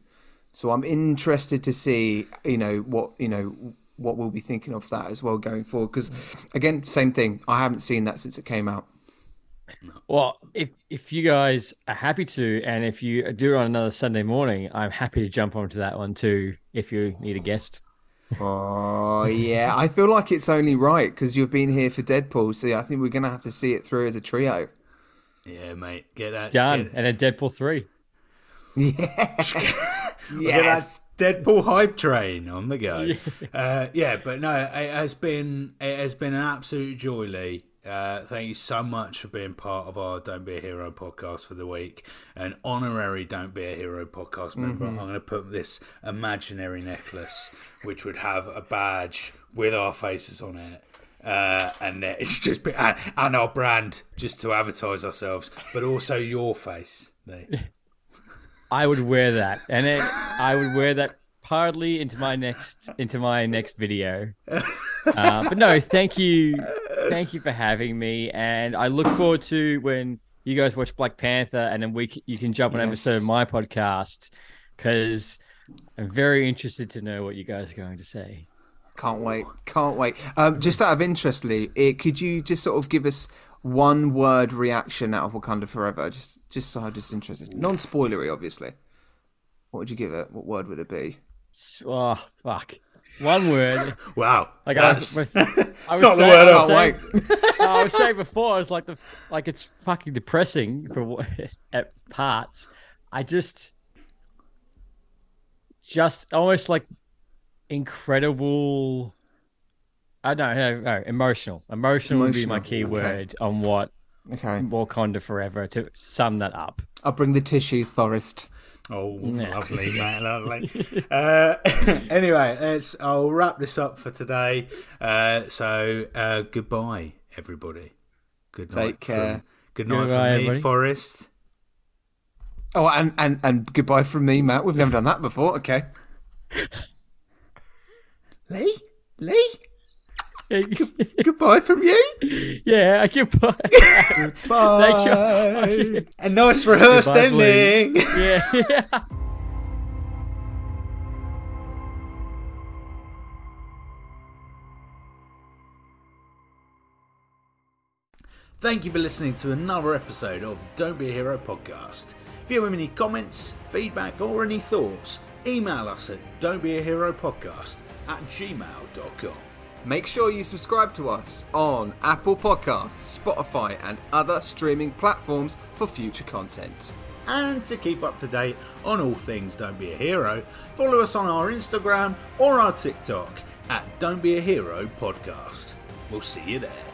So I'm interested to see, you know, what you know what we'll be thinking of that as well going forward. Because again, same thing. I haven't seen that since it came out. Well, if if you guys are happy to, and if you do it on another Sunday morning, I'm happy to jump onto that one too. If you need a guest. Oh yeah, I feel like it's only right because you've been here for Deadpool. So I think we're gonna have to see it through as a trio. Yeah, mate, get that Done. Get, And then Deadpool 3. [LAUGHS] At that Deadpool hype train on the go. uh, yeah, but no, it has been it has been an absolute joy, Leigh. Uh, thank you so much for being part of our Don't Be a Hero podcast for the week. An honorary Don't Be a Hero podcast member. I'm going to put this imaginary necklace, which would have a badge with our faces on it. Uh, and it's just been, and, and our brand just to advertise ourselves, but also your face. Leigh. [LAUGHS] I would wear that, and then I would wear that partly into my next into my next video. Uh, but no, thank you, thank you for having me, and I look forward to when you guys watch Black Panther, and then we c- you can jump on an episode of my podcast because I'm very interested to know what you guys are going to say. Can't wait. Can't wait. Um, just out of interest, Leigh, could you just sort of give us one word reaction out of Wakanda Forever? Just, just so I'm just interested. Non spoilery, obviously. What would you give it? What word would it be? Oh fuck! One word. [LAUGHS] Wow. Like I, That's was- [LAUGHS] I was not the saying, word I I was Can't saying, wait. [LAUGHS] I was saying before, it's like the like it's fucking depressing for what- at parts. I just, just almost like incredible. I don't know, no, no, emotional. Emotional would be my Emotional, key okay. word on what Okay. Wakanda Forever to sum that up. I'll bring the tissues, Forest. Oh, lovely, [LAUGHS] mate, lovely. [LAUGHS] Uh, [LAUGHS] anyway, let's, I'll wrap this up for today. Uh, so, uh, goodbye, everybody. Good night. Take care. From, good night Goodbye, from me, everybody. Forest. Oh, and, and, and goodbye from me, Matt. We've never done that before. Okay. Leigh? Leigh? Goodbye from you. Yeah, [LAUGHS] goodbye. Bye. Thank you. [LAUGHS] A nice rehearsed Goodbye, ending. yeah, [LAUGHS] yeah. Thank you for listening to another episode of Don't Be a Hero podcast. If you have any comments, feedback, or any thoughts, email us at don'tbeaheropodcast at gmail.com. Make sure you subscribe to us on Apple Podcasts, Spotify, and other streaming platforms for future content. And to keep up to date on all things Don't Be a Hero, follow us on our Instagram or our TikTok at Don't Be a Hero podcast. We'll see you there.